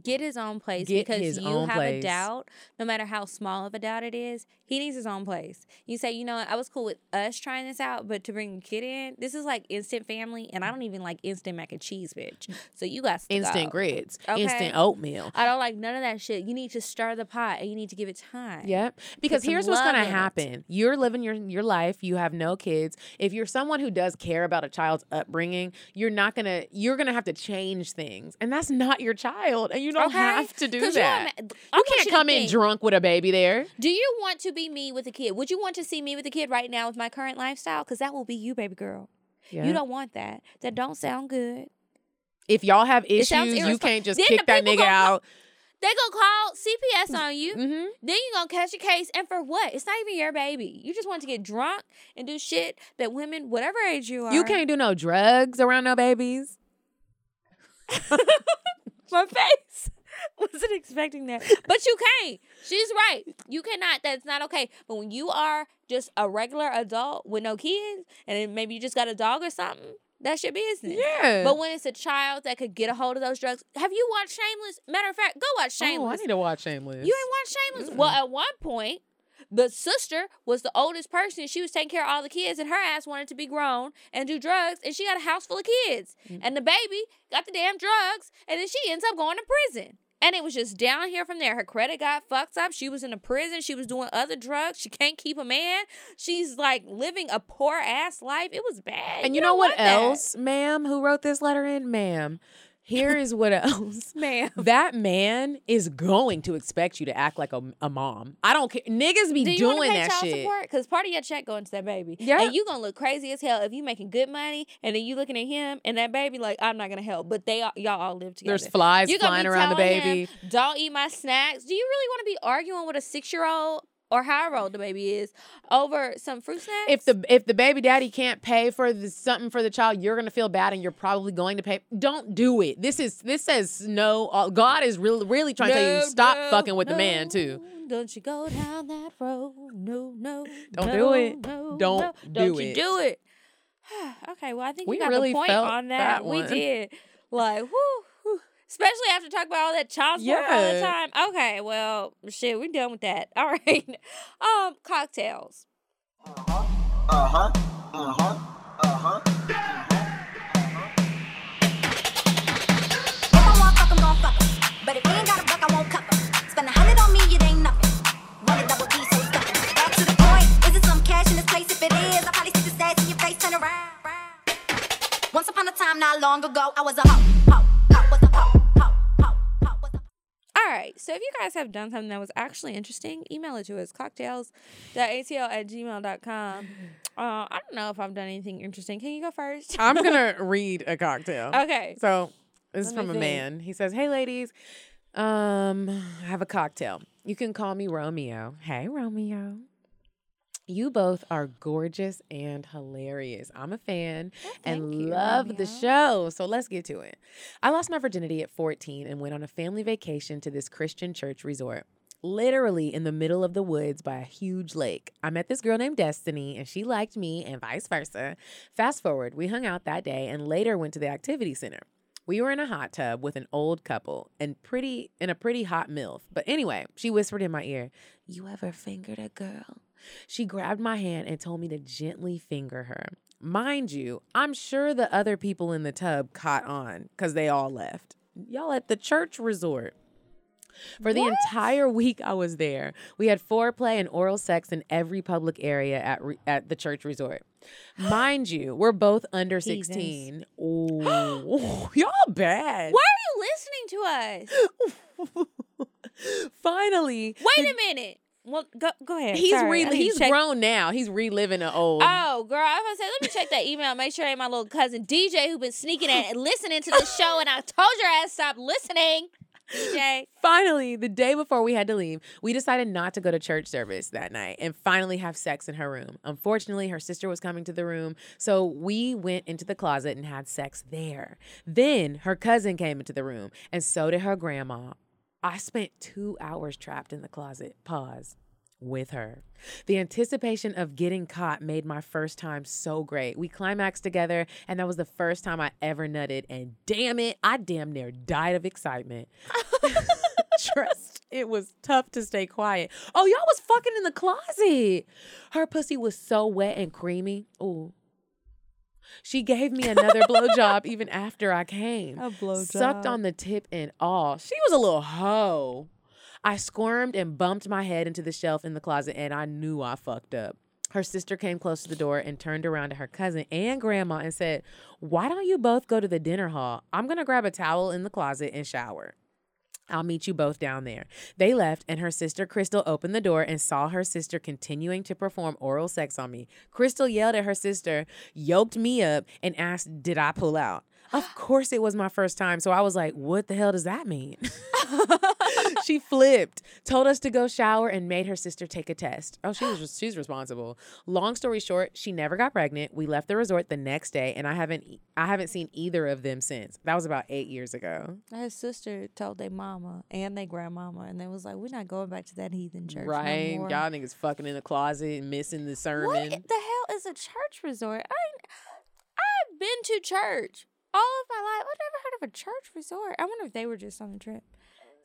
Get his own place Get because you have a doubt, no matter how small of a doubt it is, he needs his own place. You say, you know what, I was cool with us trying this out, but to bring a kid in, this is like instant family, and I don't even like instant mac and cheese, bitch. So you got Instant go. grits, Okay. instant oatmeal. I don't like none of that shit. You need to stir the pot and you need to give it time. Yep. Because here's what's going in to it. happen. You're living your your life, you have no kids. If you're someone who does care about a child's upbringing, you're not to you're going to have to change things. And that's not your child, and you don't Okay? have to do that. I You can't come in think, drunk with a baby there. Do you want to be me with a kid? Would you want to see me with a kid right now with my current lifestyle? Because that will be you, baby girl. Yeah. You don't want that. That don't sound good. if y'all have issues, you can't just Then kick that nigga call- out. They gonna call CPS on you. Mm-hmm. Then you gonna catch a case, and for what? It's not even your baby. You just want to get drunk and do shit that women, whatever age you are, You can't do no drugs around no babies. My face wasn't expecting that, but you can't. She's right. You cannot. That's not okay. But when you are just a regular adult with no kids, and then maybe you just got a dog or something, that's your business. Yeah. But when it's a child that could get a hold of those drugs, have you watched Shameless? Matter of fact, go watch Shameless. Oh, I need to watch Shameless. You ain't watched Shameless? Well, at one point, the sister was the oldest person. She was taking care of all the kids, and her ass wanted to be grown and do drugs, and she got a house full of kids. Mm. And the baby got the damn drugs, and then she ends up going to prison. And it was just down here from there. Her credit got fucked up. She was in a prison. She was doing other drugs. She can't keep a man. She's like living a poor ass life. It was bad. And you, know what want that. else, ma'am, who wrote this letter in? Ma'am, here is what else. Ma'am. That man is going to expect you to act like a, a mom. I don't care. Niggas be Do you doing pay that child shit. support? Because part of your check going to that baby. Yeah. And you gonna look crazy as hell if you making good money and then you looking at him and that baby like I'm not gonna help. But they all, y'all all live together. There's flies You gonna flying around the baby. him, Don't eat my snacks. Do you really want to be arguing with a six year old or however old the baby is over some fruit snacks? If the if the baby daddy can't pay for the, something for the child, you're gonna feel bad, and you're probably going to pay. Don't do it. This is this says no. uh, God is really really trying to tell you stop no, fucking with the man too. Don't you go down that road? No, no. Don't no, do it. No, Don't no. do Don't you it. do it. okay, well I think We you got really the point on that. that we did. Like, whoo. Especially after talking about all that child support all the time. Okay, well, shit, we're done with that. All right. Um, cocktales. If I want fuck, I'm gon' fuck 'em. But if he ain't got a buck, I won't cuff 'em. Spend a hundred on me, it ain't nothing. Want a double D, so stuff 'em. Back to the point. Is it some cash in this place? If it is, I'll probably stick the stats in your face, turn around. Once upon a time, not long ago, I was a hoe, hoe, All right. So if you guys have done something that was actually interesting, email it to us cocktales.atl at gmail.com. Uh, I don't know if I've done anything interesting. Can you go first? I'm gonna read a cocktail. okay. So this is Let me from a think. man. He says, "Hey, ladies, um, I have a cocktail. You can call me Romeo. Hey, Romeo." You both are gorgeous and hilarious. I'm a fan oh, and you, love the show. So let's get to it. I lost my virginity at 14 and went on a family vacation to this Christian church resort. Literally in the middle of the woods by a huge lake. I met this girl named Destiny and she liked me and vice versa. Fast forward, we hung out that day and later went to the activity center. We were in a hot tub with an old couple and pretty in a pretty hot MILF. But anyway, she whispered in my ear, You ever fingered a girl? She grabbed my hand and told me to gently finger her. Mind you, I'm sure the other people in the tub caught on because they all left. Y'all at the church resort. For the entire week I was there, we had foreplay and oral sex in every public area at re- at the church resort. Mind you, we're both under Heathens. 16. Oh, y'all bad. Why are you listening to us? Finally, Wait a minute. Well, go go ahead. He's Sorry, re- I need to he's check- grown now. He's reliving an old. Oh, girl, I was gonna say, let me check that email. Make sure it ain't my little cousin DJ who been sneaking in and listening to the show, and I told your ass stop listening. DJ, Finally, the day before we had to leave, we decided not to go to church service that night and finally have sex in her room. Unfortunately, her sister was coming to the room, so we went into the closet and had sex there. Then her cousin came into the room, and so did her grandma. I spent two hours trapped in the closet. Pause. With her. The anticipation of getting caught made my first time so great. We climaxed together, and that was the first time I ever nutted. And damn it, I damn near died of excitement. Trust, it was tough to stay quiet. Oh, y'all was fucking in the closet. Her pussy was so wet and creamy. Ooh. She gave me another blowjob even after I came. A blowjob. Sucked on the tip and all. She was a little hoe. I squirmed and bumped my head into the shelf in the closet, and I knew I fucked up. Her sister came close to the door and turned around to her cousin and grandma and said, Why don't you both go to the dinner hall? I'm going to grab a towel in the closet and shower. I'll meet you both down there. They left, and her sister Crystal opened the door and saw her sister continuing to perform oral sex on me. Crystal yelled at her sister, yoked me up, and asked, Did I pull out? Of course, it was my first time. So I was like, What the hell does that mean? she flipped, told us to go shower, and made her sister take a test. Oh, she was she's responsible. Long story short, she never got pregnant. We left the resort the next day, and I haven't I haven't seen either of them since. That was about eight years ago. his sister told their mama and their grandmama, and they was like, "We're not going back to that heathen church, no right? more." Y'all niggas fucking in the closet, missing the sermon. What the hell is a church resort? I I've been to church all of my life. I've never heard of a church resort. I wonder if they were just on the trip.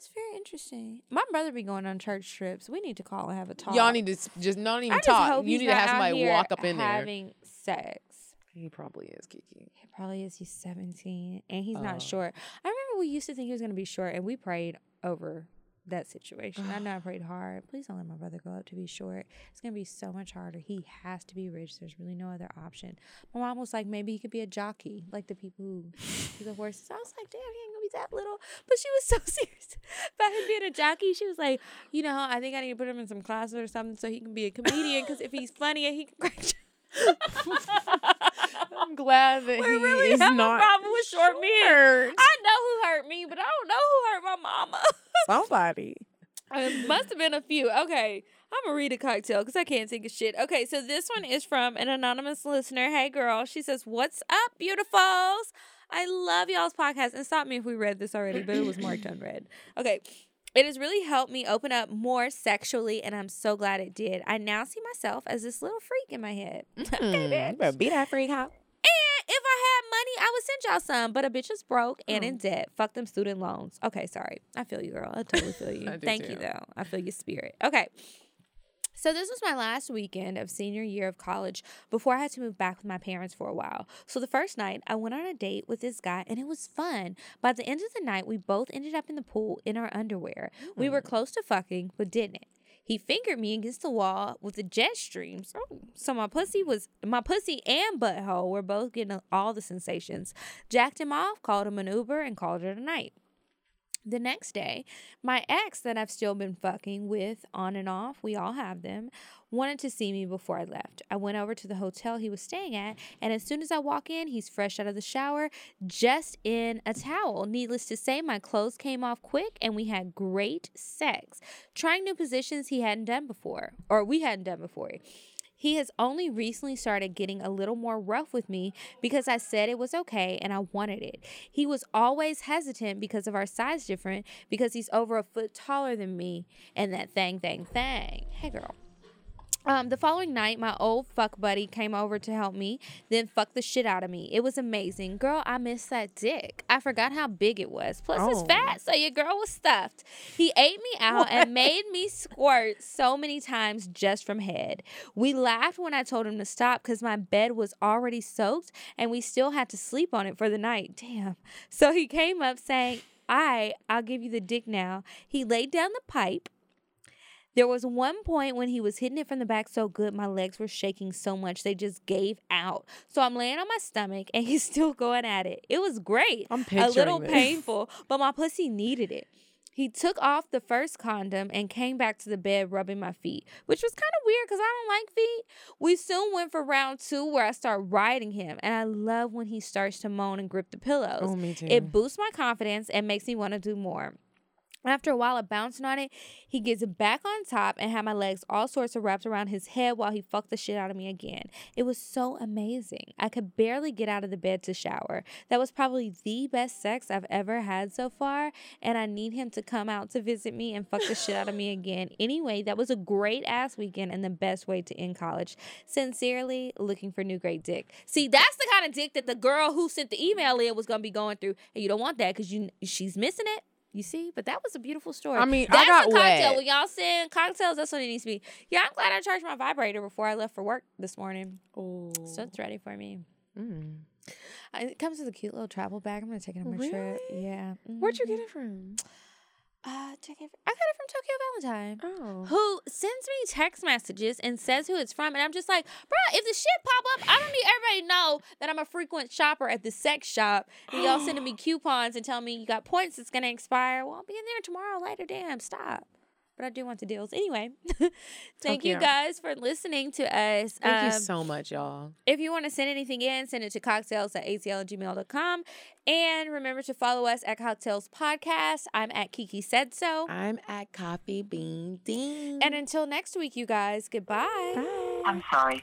It's very interesting. My brother be going on church trips. We need to call and have a talk. Y'all need to s- just not I even just talk. hope You he's need to not have out somebody here walk up in there. having sex. He probably is, Kiki. He probably is. He's 17 and he's Oh. not short. I remember we used to think he was going to be short and we prayed over that situation. I know I prayed hard. Please don't let my brother grow up to be short. It's going to be so much harder. He has to be rich. There's really no other option. My mom was like, maybe he could be a jockey, like the people who do the horses. I was like, damn, he ain't going to be that little. But she was so serious about him being a jockey. She was like, you know, I think I need to put him in some classes or something so he can be a comedian because if he's funny and he can crack I'm glad that we he really is have not a problem with short men. I know who hurt me, but I don't know who hurt my mama. Somebody. it must have been a few. Okay, I'm gonna read a cocktail because I can't think of shit. Okay, so this one is from an anonymous listener. Hey, girl. She says, "What's up, beautifuls? I love y'all's podcast." And stop me if we read this already, but it was marked unread. Okay. It has really helped me open up more sexually, and I'm so glad it did. I now see myself as this little freak in my head. okay, bitch. Mm, better be that freak out. And if I money, I would send y'all some. But a bitch is broke and in debt. Fuck them student loans. Okay, sorry. I feel you, girl. I totally feel you. Thank you, though. I feel your spirit. Okay. So this was my last weekend of senior year of college before I had to move back with my parents for a while. So the first night, I went on a date with this guy and it was fun. By the end of the night, we both ended up in the pool in our underwear. We were close to fucking, but didn't. He fingered me against the wall with the jet streams. Oh. So my pussy was my pussy and butthole were both getting all the sensations. Jacked him off, called him an Uber, and called it a night. The next day, my ex that I've still been fucking with on and off, we all have them, wanted to see me before I left. I went over to the hotel he was staying at, and as soon as I walk in, he's fresh out of the shower, just in a towel. Needless to say, my clothes came off quick and we had great sex, trying new positions he hadn't done before, or we hadn't done before. He has only recently started getting a little more rough with me because I said it was okay and I wanted it. He was always hesitant because of our size different, because he's over a foot taller than me, and that thing, thing, thing. Hey, girl. Um, the following night, my old fuck buddy came over to help me, then fucked the shit out of me. It was amazing. Girl, I miss that dick. I forgot how big it was. Plus, it's Oh. fat, so your girl was stuffed. He ate me out and made me squirt so many times just from head. We laughed when I told him to stop because my bed was already soaked and we still had to sleep on it for the night. Damn. So he came up saying, I, I'll give you the dick now. He laid down the pipe. There was one point when he was hitting it from the back so good, my legs were shaking so much they just gave out. So I'm laying on my stomach and he's still going at it. It was great. I'm picturing a little this. painful, but my pussy needed it. He took off the first condom and came back to the bed rubbing my feet, which was kind of weird because I don't like feet. We soon went for round two where I start riding him, and I love when he starts to moan and grip the pillows. Oh, me too. It boosts my confidence and makes me want to do more. After a while of bouncing on it, he gets back on top and had my legs all sorts of wrapped around his head while he fucked the shit out of me again. It was so amazing. I could barely get out of the bed to shower. That was probably the best sex I've ever had so far, and I need him to come out to visit me and fuck the shit out of me again. Anyway, that was a great ass weekend and the best way to end college. Sincerely, looking for new great dick. See, that's the kind of dick that the girl who sent the email in was gonna be going through, and you don't want that because you she's missing it. You see, but that was a beautiful story. I mean, I that's got a cocktail. wet. When y'all send cocktails, that's what it needs to be. Yeah, I'm glad I charged my vibrator before I left for work this morning, Oh. so it's ready for me. Mm. It comes with a cute little travel bag. I'm gonna take it on my trip. Really? Yeah. Where'd you get it from? Uh. I got it from Tokyo Valentine. Oh. Who sends me text messages and says who it's from, and I'm just like, bruh, if the shit pop up, I don't need everybody to know that I'm a frequent shopper at the sex shop. And y'all sending me coupons and telling me you got points that's gonna expire. Well, I'll be in there tomorrow later. Damn, stop. But I do want the deals anyway. Thank you guys for listening to us. Thank you Um, so much, y'all. if you want to send anything in, send it to cocktales at atl@gmail.com. And remember to follow us at Cocktales Podcast. I'm at Kiki Said So. I'm at Coffee Bean Dean. And until next week, you guys, goodbye. I'm sorry,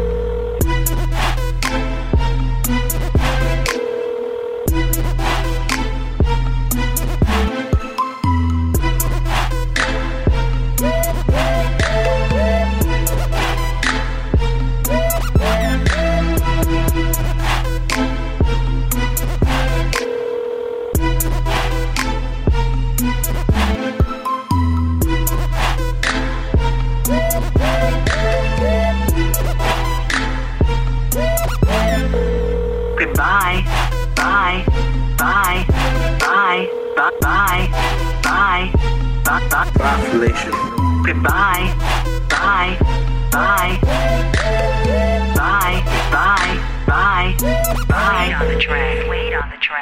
Bye. Bye. Bye. Bye. Bye. Bye. Population. Goodbye. Bye. Bye. Bye. Bye. Bye. Bye. On the track.